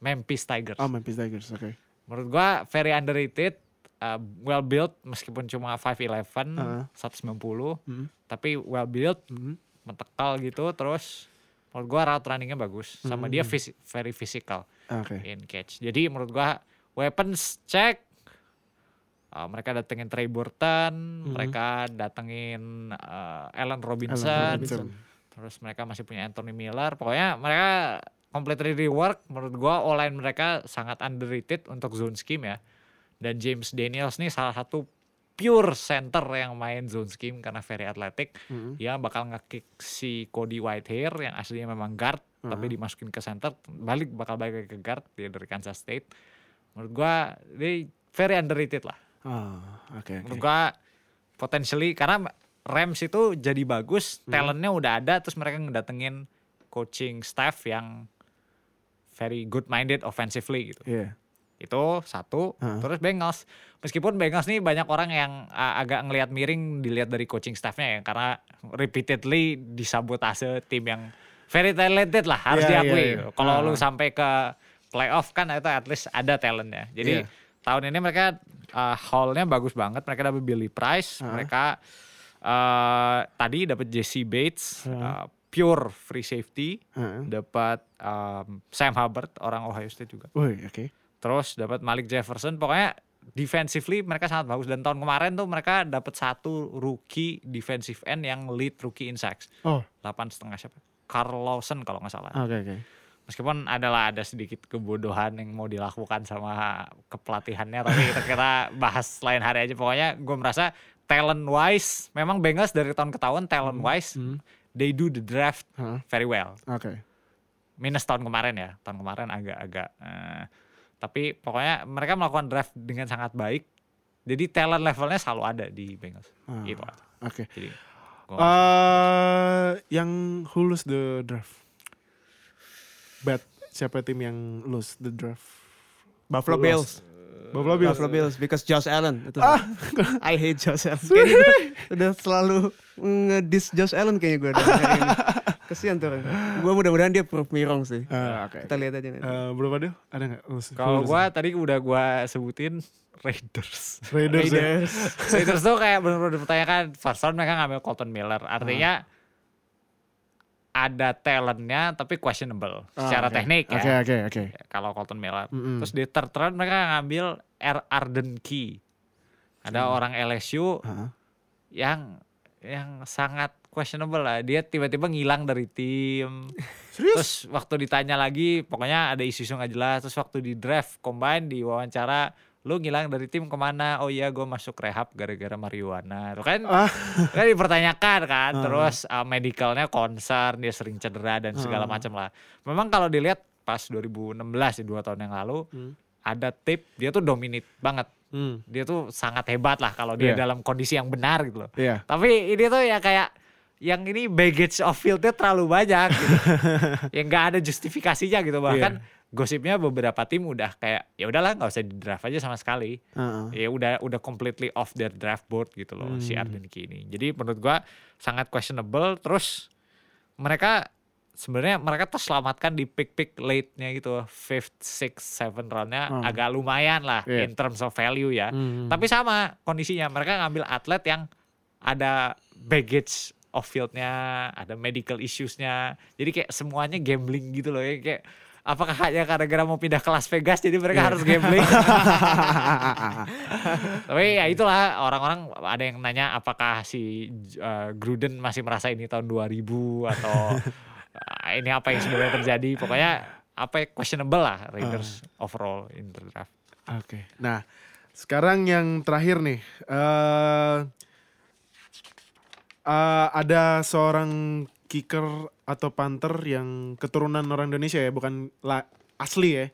[SPEAKER 3] Memphis Tigers.
[SPEAKER 1] Oh, Memphis Tigers, oke.
[SPEAKER 3] Menurut gua very underrated, uh, well built meskipun cuma 5'11,
[SPEAKER 1] Uh-uh.
[SPEAKER 3] 190,
[SPEAKER 1] Mhm.
[SPEAKER 3] tapi well built,
[SPEAKER 1] Mhm.
[SPEAKER 3] mentekal gitu terus menurut gua route runningnya bagus sama dia
[SPEAKER 1] Hmm.
[SPEAKER 3] phys- very physical
[SPEAKER 1] Oke.
[SPEAKER 3] in catch. Jadi menurut gua weapons check Uh, mereka datengin Trey Burton, mereka datengin uh, Allen Robinson,
[SPEAKER 1] Allen Robinson.
[SPEAKER 3] terus mereka masih punya Anthony Miller. Pokoknya mereka completely rework. Menurut gua online mereka sangat underrated untuk zone scheme ya. Dan James Daniels nih salah satu pure center yang main zone scheme karena very athletic.
[SPEAKER 1] Mhm.
[SPEAKER 3] Dia bakal ngekick si Cody Whitehair yang aslinya memang guard tapi dimasukin ke center, balik bakal balik ke guard dia dari Kansas State. Menurut gua dia very underrated lah.
[SPEAKER 1] Ah, oke oke.
[SPEAKER 3] Menurut gua potentially karena Rams itu jadi bagus, talentnya udah ada terus mereka ngedatengin coaching staff yang very good minded offensively gitu.
[SPEAKER 1] Iya.
[SPEAKER 3] Itu satu.
[SPEAKER 1] Heeh.
[SPEAKER 3] Terus Bengals. Meskipun Bengals nih banyak orang yang uh, agak ngelihat miring dilihat dari coaching staffnya ya karena repeatedly disabotase tim yang very talented lah harus
[SPEAKER 1] Iya,
[SPEAKER 3] diakui.
[SPEAKER 1] iya, iya.
[SPEAKER 3] Kalau
[SPEAKER 1] Ah.
[SPEAKER 3] lu sampai ke playoff kan itu at least ada talentnya. Jadi
[SPEAKER 1] Iya.
[SPEAKER 3] tahun ini mereka uh, haulnya bagus banget. Mereka dapat Billy Price,
[SPEAKER 1] Ah.
[SPEAKER 3] mereka uh, tadi dapat Jesse Bates, uh, pure free safety,
[SPEAKER 1] Heeh.
[SPEAKER 3] dapat um, Sam Hubbard orang Ohio State juga.
[SPEAKER 1] Oke.
[SPEAKER 3] Terus dapat Malik Jefferson. Pokoknya defensively mereka sangat bagus dan tahun kemarin tuh mereka dapat satu rookie defensive end yang lead rookie in sacks.
[SPEAKER 1] Oh,
[SPEAKER 3] 8 setengah siapa? Carl Lawson kalau nggak salah.
[SPEAKER 1] oke oke.
[SPEAKER 3] Meskipun adalah ada sedikit kebodohan yang mau dilakukan sama kepelatihannya tapi kita kita bahas lain hari aja. Pokoknya gue merasa talent wise memang Bengals dari tahun ke tahun talent wise they do the draft
[SPEAKER 1] Hah?
[SPEAKER 3] very well.
[SPEAKER 1] Oke.
[SPEAKER 3] minus tahun kemarin ya tahun kemarin agak-agak eh, tapi pokoknya mereka melakukan draft dengan sangat baik jadi talent levelnya selalu ada di Bengals
[SPEAKER 1] Ah.
[SPEAKER 3] gitu.
[SPEAKER 1] Oke.
[SPEAKER 3] jadi gua-
[SPEAKER 1] Eh, yang who lose the draft? Bet siapa tim yang lose the draft?
[SPEAKER 2] Buffalo
[SPEAKER 1] Who
[SPEAKER 2] Bills.
[SPEAKER 1] Buffalo Bills.
[SPEAKER 2] Buffalo Bills because Josh Allen itu. I hate Josh Allen. Kayaknya udah selalu ngedis Josh Allen kayaknya gue Kesian tuh. Gue mudah-mudahan dia prove me wrong sih.
[SPEAKER 1] Ah, Oke.
[SPEAKER 2] Kita lihat aja nanti.
[SPEAKER 1] Eh, berapa dia? Ada nggak? lose?
[SPEAKER 3] kalau
[SPEAKER 1] lose?
[SPEAKER 3] gua tadi udah gua sebutin Raiders
[SPEAKER 1] Raiders. ya?
[SPEAKER 2] Raiders.
[SPEAKER 3] Raiders tuh kayak benar-benar dipertanyakan first round mereka ngambil Colton Miller artinya ada talentnya tapi questionable
[SPEAKER 1] Ah,
[SPEAKER 3] secara
[SPEAKER 1] oke.
[SPEAKER 3] teknik ya
[SPEAKER 1] Oke oke oke.
[SPEAKER 3] Ya, kalau Colton Miller.
[SPEAKER 1] Mm-mm.
[SPEAKER 3] Terus di third round mereka ngambil R. Arden Key. Ada orang LSU
[SPEAKER 1] Hah?
[SPEAKER 3] yang yang sangat questionable lah. Dia tiba-tiba ngilang dari tim.
[SPEAKER 1] Serius?
[SPEAKER 3] Terus waktu ditanya lagi, pokoknya ada isu-isu nggak jelas. Terus waktu di draft combine di wawancara, lu ngilang dari tim ke mana? Oh iya, gue masuk rehab gara-gara marijuana. Itu kan,
[SPEAKER 1] Ah.
[SPEAKER 3] kan dipertanyakan kan.
[SPEAKER 1] Ah.
[SPEAKER 3] Terus uh, medicalnya concern, dia sering cedera dan segala
[SPEAKER 1] Ah.
[SPEAKER 3] macam lah. Memang kalau dilihat pas 2016 ya dua tahun yang lalu,
[SPEAKER 1] Hmm.
[SPEAKER 3] ada tip dia tuh dominate banget.
[SPEAKER 1] Hmm.
[SPEAKER 3] Dia tuh sangat hebat lah kalau dia
[SPEAKER 1] Iya.
[SPEAKER 3] dalam kondisi yang benar gitu loh.
[SPEAKER 1] Iya.
[SPEAKER 3] Tapi ini tuh ya kayak yang ini baggage of fieldnya terlalu banyak gitu. yang nggak ada justifikasinya gitu bahkan gosipnya beberapa tim udah kayak ya udahlah nggak usah di draft aja sama sekali
[SPEAKER 1] Heeh.
[SPEAKER 3] ya udah udah completely off their draft board gitu loh si
[SPEAKER 1] Hmm.
[SPEAKER 3] Arden Key ini jadi menurut gua sangat questionable terus mereka sebenarnya mereka terselamatkan di pick-pick late-nya gitu fifth, sixth, seven round-nya
[SPEAKER 1] Hmm.
[SPEAKER 3] agak lumayan lah
[SPEAKER 1] Iya.
[SPEAKER 3] in terms of value ya
[SPEAKER 1] Hmm.
[SPEAKER 3] tapi sama kondisinya mereka ngambil atlet yang ada baggage off fieldnya, ada medical issuesnya. Jadi kayak semuanya gambling gitu loh ya kayak apakah hanya gara-gara mau pindah ke Las Vegas jadi mereka harus gambling? Tapi ya itulah orang-orang ada yang nanya apakah si uh, Gruden masih merasa ini tahun 2000 atau uh, ini apa yang sebenarnya terjadi. Pokoknya apa ya, questionable lah Raiders overall in the draft.
[SPEAKER 1] Oke. Nah, sekarang yang terakhir nih. eh eh, ada seorang kicker atau punter yang keturunan orang Indonesia ya, bukan la- asli ya.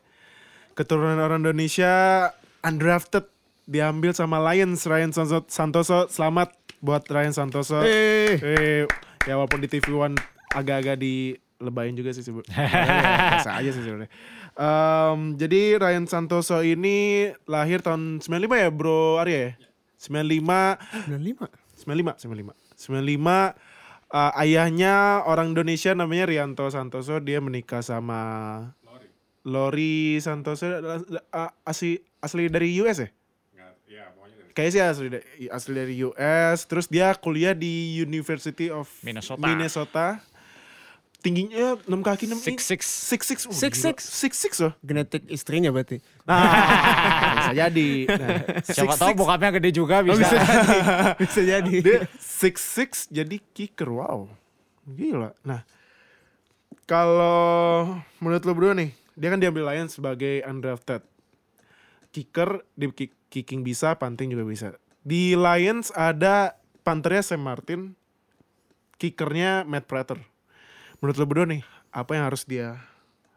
[SPEAKER 1] Keturunan orang Indonesia undrafted diambil sama Lions Ryan Santoso. Selamat buat Ryan Santoso.
[SPEAKER 2] Eh,
[SPEAKER 1] Eh, ya walaupun di TV One agak-agak di lebayin juga sih sebenarnya. Biasa aja sih sebenarnya. Em, jadi Ryan Santoso ini lahir tahun 95 ya Bro Arya ya? 95
[SPEAKER 2] 95.
[SPEAKER 1] 95 95 95 eh, ayahnya orang Indonesia namanya Rianto Santoso dia menikah sama Lori Santoso eh, asli asli dari US ya? Kayaknya sih asli dari, asli dari US. Terus dia kuliah di University of
[SPEAKER 3] Minnesota.
[SPEAKER 1] Minnesota. Tingginya 6 kaki 6
[SPEAKER 3] Six six.
[SPEAKER 1] Six six. Oh,
[SPEAKER 2] Six, six.
[SPEAKER 1] Six six loh.
[SPEAKER 2] Genetik istrinya berarti.
[SPEAKER 1] Nah, bisa jadi. Nah,
[SPEAKER 3] Siapa
[SPEAKER 1] six,
[SPEAKER 3] tahu
[SPEAKER 1] six.
[SPEAKER 3] bokapnya gede juga
[SPEAKER 2] Oh,
[SPEAKER 3] bisa.
[SPEAKER 2] bisa jadi. bisa jadi.
[SPEAKER 1] Dia six six jadi kicker. Wow. Gila. Nah, kalau menurut lo berdua nih, dia kan diambil Lions sebagai undrafted. Kicker, di kick- kicking bisa, punting juga bisa. Di Lions ada panternya Sam Martin, kickernya Matt Prater. Menurut lo berdua nih, apa yang harus dia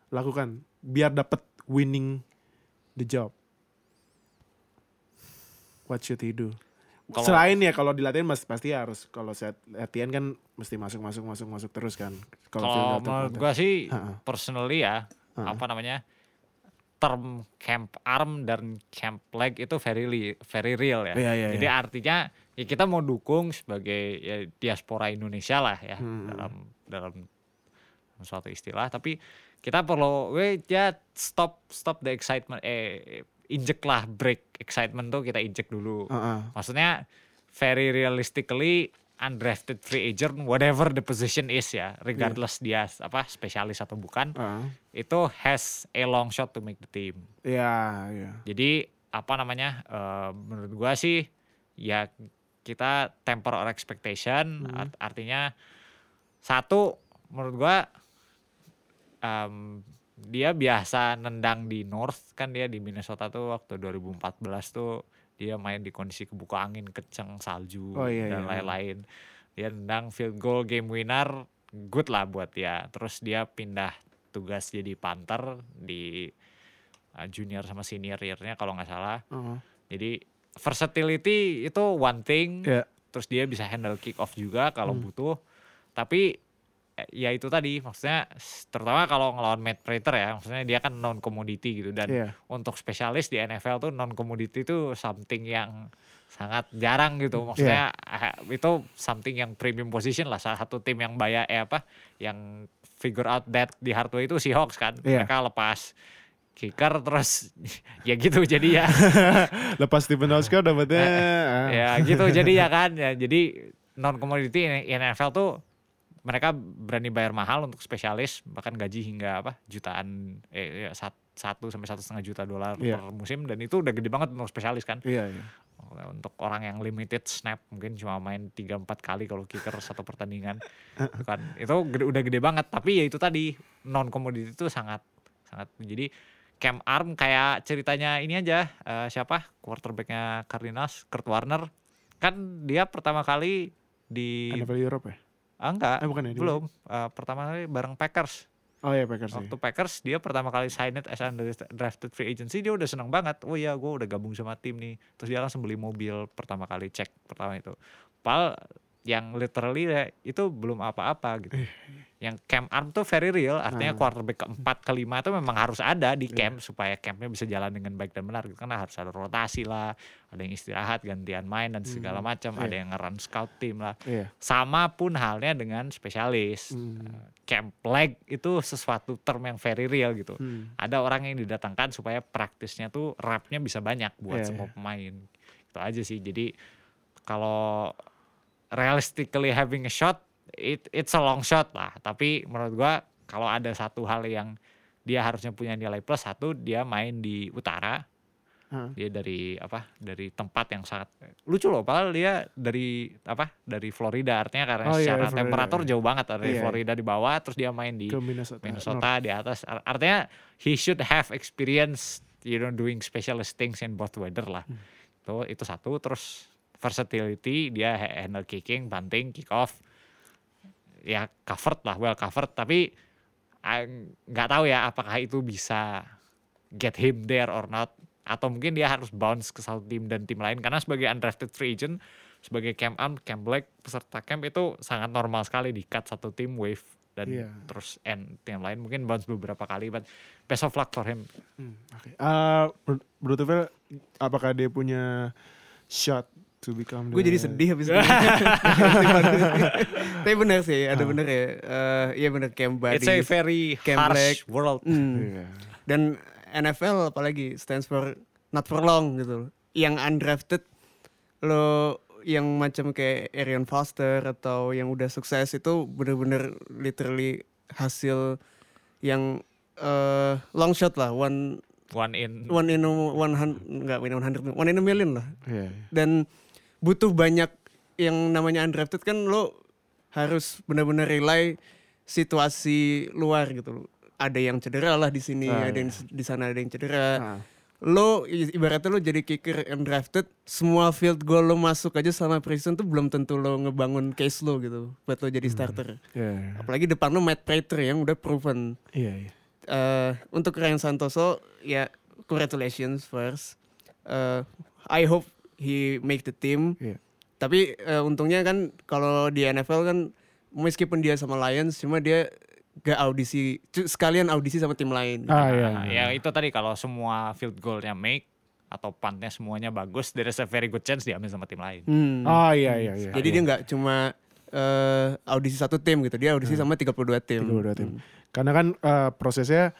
[SPEAKER 1] lakukan biar dapat winning the job? What should he do?
[SPEAKER 3] Kalau-
[SPEAKER 1] Selain ya kalau dilatih mas pasti harus kalau set latihan kan mesti masuk masuk masuk masuk terus kan.
[SPEAKER 3] Kalau menurut gua sih
[SPEAKER 1] Ha-ha.
[SPEAKER 3] personally ya apa namanya term camp arm dan camp leg itu very li- very real ya.
[SPEAKER 1] Iya, iya,
[SPEAKER 3] Jadi
[SPEAKER 1] iya.
[SPEAKER 3] artinya ya kita mau dukung sebagai ya, diaspora Indonesia lah ya
[SPEAKER 1] Hmm.
[SPEAKER 3] dalam dalam suatu istilah tapi kita perlu we ya stop stop the excitement eh injek lah break excitement tuh kita injek dulu.
[SPEAKER 1] Heeh.
[SPEAKER 3] Maksudnya very realistically undrafted free agent whatever the position is ya regardless dia apa spesialis atau bukan
[SPEAKER 1] Heeh.
[SPEAKER 3] itu has a long shot to make the team.
[SPEAKER 1] Iya, iya.
[SPEAKER 3] Jadi apa namanya eh, menurut gua sih ya kita temper our expectation art- artinya satu menurut gua em, dia biasa nendang di North kan dia di Minnesota tuh waktu 2014 tuh dia main di kondisi kebuka angin kenceng salju
[SPEAKER 1] Oh, iya,
[SPEAKER 3] dan
[SPEAKER 1] iya.
[SPEAKER 3] lain-lain dia nendang field goal game winner good lah buat dia terus dia pindah tugas jadi punter di uh, junior sama senior year-nya kalau nggak salah
[SPEAKER 1] Heeh.
[SPEAKER 3] jadi versatility itu one thing
[SPEAKER 1] Iya.
[SPEAKER 3] terus dia bisa handle kick off juga kalau butuh tapi eh, ya itu tadi maksudnya terutama kalau ngelawan Matt Prater ya maksudnya dia kan non commodity gitu. Dan
[SPEAKER 1] Iya.
[SPEAKER 3] untuk spesialis di NFL tuh non commodity itu something yang sangat jarang gitu. Maksudnya eh, itu something yang premium position lah. Salah satu tim yang bayar eh apa yang figure out that di hardware itu Seahawks kan.
[SPEAKER 1] Iya.
[SPEAKER 3] mereka lepas kicker terus ya gitu jadi ya.
[SPEAKER 1] Lepas Stephen Oscar dapetnya ah.
[SPEAKER 3] ya gitu jadi ya kan. Ya jadi non commodity NFL tuh mereka berani bayar mahal untuk spesialis bahkan gaji hingga apa jutaan eh ya, sat- satu sampai satu setengah juta dolar
[SPEAKER 1] Iya.
[SPEAKER 3] per musim dan itu udah gede banget untuk spesialis kan
[SPEAKER 1] Iya, iya.
[SPEAKER 3] untuk orang yang limited snap mungkin cuma main 3-4 kali kalau kicker satu pertandingan kan itu gede- udah gede banget tapi ya itu tadi non commodity itu sangat sangat jadi Cam Arm kayak ceritanya ini aja eh, siapa quarterbacknya Cardinals Kurt Warner kan dia pertama kali di
[SPEAKER 1] NFL Europe ya?
[SPEAKER 3] Ah, enggak.
[SPEAKER 1] Eh, bukan ya,
[SPEAKER 3] belum. Eh, pertama kali bareng Packers.
[SPEAKER 1] Oh iya Packers
[SPEAKER 3] waktu
[SPEAKER 1] ya.
[SPEAKER 3] Packers dia pertama kali sign it as undrafted free agency dia udah seneng banget. Oh iya gue udah gabung sama tim nih. Terus dia langsung beli mobil pertama kali cek pertama itu. Pal yang literally ya, itu belum apa-apa gitu yang camp arm tuh very real artinya quarterback keempat kelima itu memang harus ada di camp supaya campnya bisa jalan dengan baik dan benar gitu. karena harus ada rotasi lah ada yang istirahat gantian main dan segala macam ada yang nge-run scout tim lah
[SPEAKER 1] Iya.
[SPEAKER 3] sama pun halnya dengan spesialis.
[SPEAKER 1] Hmm.
[SPEAKER 3] Uh, Camp leg itu sesuatu term yang very real gitu.
[SPEAKER 1] Hmm.
[SPEAKER 3] Ada orang yang didatangkan supaya praktisnya tuh rapnya bisa banyak buat
[SPEAKER 1] Iya,
[SPEAKER 3] semua pemain. Itu aja sih. Jadi kalau realistically having a shot, it, it's a long shot lah. Tapi menurut gua kalau ada satu hal yang dia harusnya punya nilai plus satu, dia main di utara,
[SPEAKER 1] Hah.
[SPEAKER 3] dia dari apa dari tempat yang sangat lucu loh padahal dia dari apa dari Florida artinya karena
[SPEAKER 1] Oh iya,
[SPEAKER 3] secara
[SPEAKER 1] Florida,
[SPEAKER 3] temperatur
[SPEAKER 1] iya.
[SPEAKER 3] jauh banget dari
[SPEAKER 1] Iya,
[SPEAKER 3] Florida di bawah terus dia main di
[SPEAKER 1] Ke Minnesota.
[SPEAKER 3] Minnesota di atas Ar- artinya he should have experience you know doing specialist things in both weather lah
[SPEAKER 1] Hmm.
[SPEAKER 3] itu itu satu terus versatility dia ha- handle kicking banting kick off ya covered lah well covered. Tapi ah, nggak tahu ya apakah itu bisa get him there or not. Atau mungkin dia harus bounce ke satu tim dan tim lain. Karena sebagai undrafted free agent sebagai camp arm camp black peserta camp itu sangat normal sekali di cut satu tim wave dan
[SPEAKER 1] Iya.
[SPEAKER 3] terus end yang lain. Mungkin bounce beberapa kali but best of luck for him.
[SPEAKER 1] Hmm, Oke. Eh, menurut- apakah dia punya shot to become
[SPEAKER 2] Gue jadi sedih habis. Tapi bener sih, ada bener ya. Eh, Iya bener Kemba
[SPEAKER 3] it's a very
[SPEAKER 2] Cam
[SPEAKER 3] harsh
[SPEAKER 2] Black.
[SPEAKER 3] world
[SPEAKER 2] Hmm.
[SPEAKER 1] Iya.
[SPEAKER 2] Dan NFL apalagi stands for not for long gitu. Yang undrafted lo yang macam kayak Arian Foster atau yang udah sukses itu bener-bener literally hasil yang eh, long shot lah one
[SPEAKER 3] one in
[SPEAKER 2] one in one hundred nggak one in a hundred one in a million lah
[SPEAKER 1] Iya.
[SPEAKER 2] dan butuh banyak yang namanya undrafted kan lo harus benar-benar rely situasi luar gitu loh. Ada yang cedera lah di sini,
[SPEAKER 1] Ah,
[SPEAKER 2] ada yang di sana ada yang cedera.
[SPEAKER 1] Ah.
[SPEAKER 2] Lo ibaratnya lo jadi kicker undrafted, semua field goal lo masuk aja selama preseason tuh belum tentu lo ngebangun case lo gitu buat lo jadi starter.
[SPEAKER 1] Iya.
[SPEAKER 2] Apalagi depan lo Matt Prater yang udah proven.
[SPEAKER 1] Iya. iya.
[SPEAKER 2] Eh, untuk Ryan Santoso ya congratulations first. Eh, I hope he make the team.
[SPEAKER 1] Iya.
[SPEAKER 2] Tapi eh, untungnya kan kalau di NFL kan meskipun dia sama Lions cuma dia gak audisi sekalian audisi sama tim lain.
[SPEAKER 1] Ah iya.
[SPEAKER 3] Nah, ya itu tadi kalau semua field goalnya make atau puntnya semuanya bagus there is a very good chance diambil sama tim lain
[SPEAKER 2] Hmm.
[SPEAKER 1] Oh iya iya iya.
[SPEAKER 2] Jadi dia nggak cuma eh, audisi satu tim gitu, dia audisi sama 32 tim.
[SPEAKER 1] 32 tim. Karena kan eh, prosesnya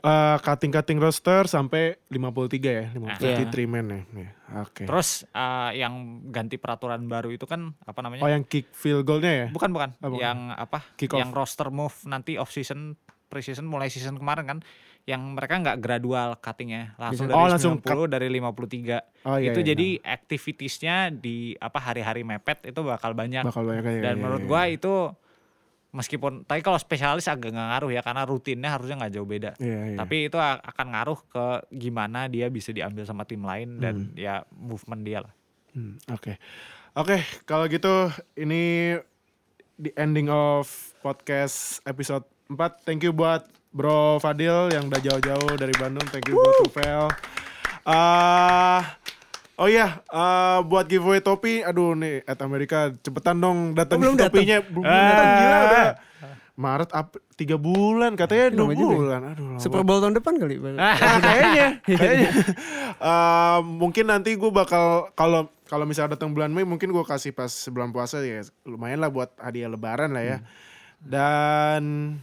[SPEAKER 1] eh, cutting-cutting roster sampai 53 ya, 53 men ya. Iya, Oke.
[SPEAKER 3] terus eh, yang ganti peraturan baru itu kan apa namanya
[SPEAKER 1] Oh yang kick field goalnya ya?
[SPEAKER 3] bukan bukan
[SPEAKER 1] Oh, bukan.
[SPEAKER 3] yang apa
[SPEAKER 1] Kick off.
[SPEAKER 3] yang roster move nanti off season pre-season mulai season kemarin kan yang mereka nggak gradual cuttingnya langsung
[SPEAKER 1] Bisa.
[SPEAKER 3] dari
[SPEAKER 1] Oh, langsung
[SPEAKER 3] 90 dari 53
[SPEAKER 1] Oh iya.
[SPEAKER 3] itu
[SPEAKER 1] iya.
[SPEAKER 3] jadi activitiesnya di apa hari-hari mepet itu bakal banyak
[SPEAKER 1] bakal banyak aja.
[SPEAKER 3] dan
[SPEAKER 1] iya,
[SPEAKER 3] menurut
[SPEAKER 1] iya,
[SPEAKER 3] gua
[SPEAKER 1] iya.
[SPEAKER 3] itu meskipun tapi kalau spesialis agak nggak ngaruh ya karena rutinnya harusnya nggak jauh beda
[SPEAKER 1] Iya, iya.
[SPEAKER 3] tapi itu akan ngaruh ke gimana dia bisa diambil sama tim lain dan ya movement dia lah
[SPEAKER 1] Hmm, Oke. Oke, kalau gitu ini the ending of podcast episode 4. Thank you buat Bro Fadil yang udah jauh-jauh dari Bandung. Thank you buat Tufel. Ah, oh iya, ah, buat giveaway topi, aduh nih at Amerika cepetan dong datang
[SPEAKER 2] Oh,
[SPEAKER 1] topinya. Belum datang gila udah. Maret ap, tiga bulan katanya dua
[SPEAKER 2] Lama juga ya.
[SPEAKER 1] bulan. Aduh, lama
[SPEAKER 2] Super Bowl tahun depan kali.
[SPEAKER 1] Nah, kayaknya, kayaknya. Eh, mungkin nanti gue bakal kalau kalau misalnya datang bulan Mei mungkin gue kasih pas sebelum puasa ya lumayan lah buat hadiah Lebaran lah ya. Dan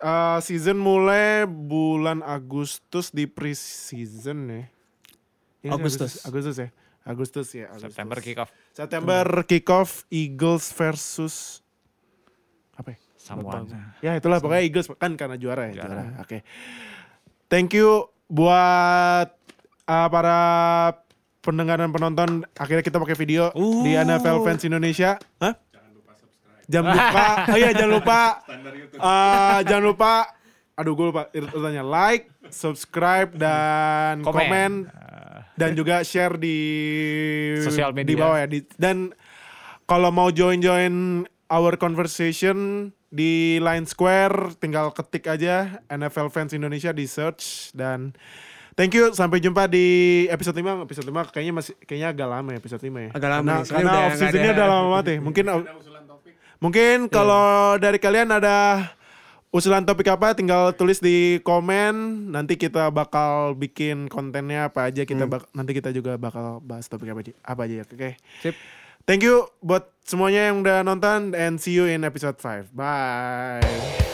[SPEAKER 1] eh, season mulai bulan Agustus di pre-season ya. Ini
[SPEAKER 2] Agustus.
[SPEAKER 1] Agustus ya. Agustus ya. Agustus.
[SPEAKER 3] September kick off
[SPEAKER 1] September kickoff Eagles versus apa ya?
[SPEAKER 3] Samoan
[SPEAKER 1] Ya itulah pokoknya Eagles kan karena juara ya juara. Oke. Thank you buat uh, para pendengar dan penonton. Akhirnya kita pakai video di NFL Fans Indonesia. Hah? Jangan lupa. oh iya jangan lupa. Uh, jangan lupa. Aduh gue lupa urutannya. Like, subscribe dan
[SPEAKER 3] Komen.
[SPEAKER 1] komen. Dan juga share di
[SPEAKER 3] Sosial
[SPEAKER 1] di
[SPEAKER 3] media.
[SPEAKER 1] bawah ya. Di- dan kalau mau join join our conversation di Line Square tinggal ketik aja NFL Fans Indonesia di search. Dan thank you sampai jumpa di episode 5 episode 5 kayaknya masih kayaknya agak lama ya episode 5 ya.
[SPEAKER 2] Agak lama soalnya
[SPEAKER 1] karena
[SPEAKER 2] udah
[SPEAKER 1] off seasonnya udah lama banget ya. Mungkin mungkin kalau dari kalian ada usulan topik apa? Tinggal tulis di komen. Nanti kita bakal bikin kontennya apa aja kita bak- nanti kita juga bakal bahas topik apa aja apa aja ya. Oke
[SPEAKER 2] Sip.
[SPEAKER 1] thank you buat semuanya yang udah nonton and see you in episode 5 bye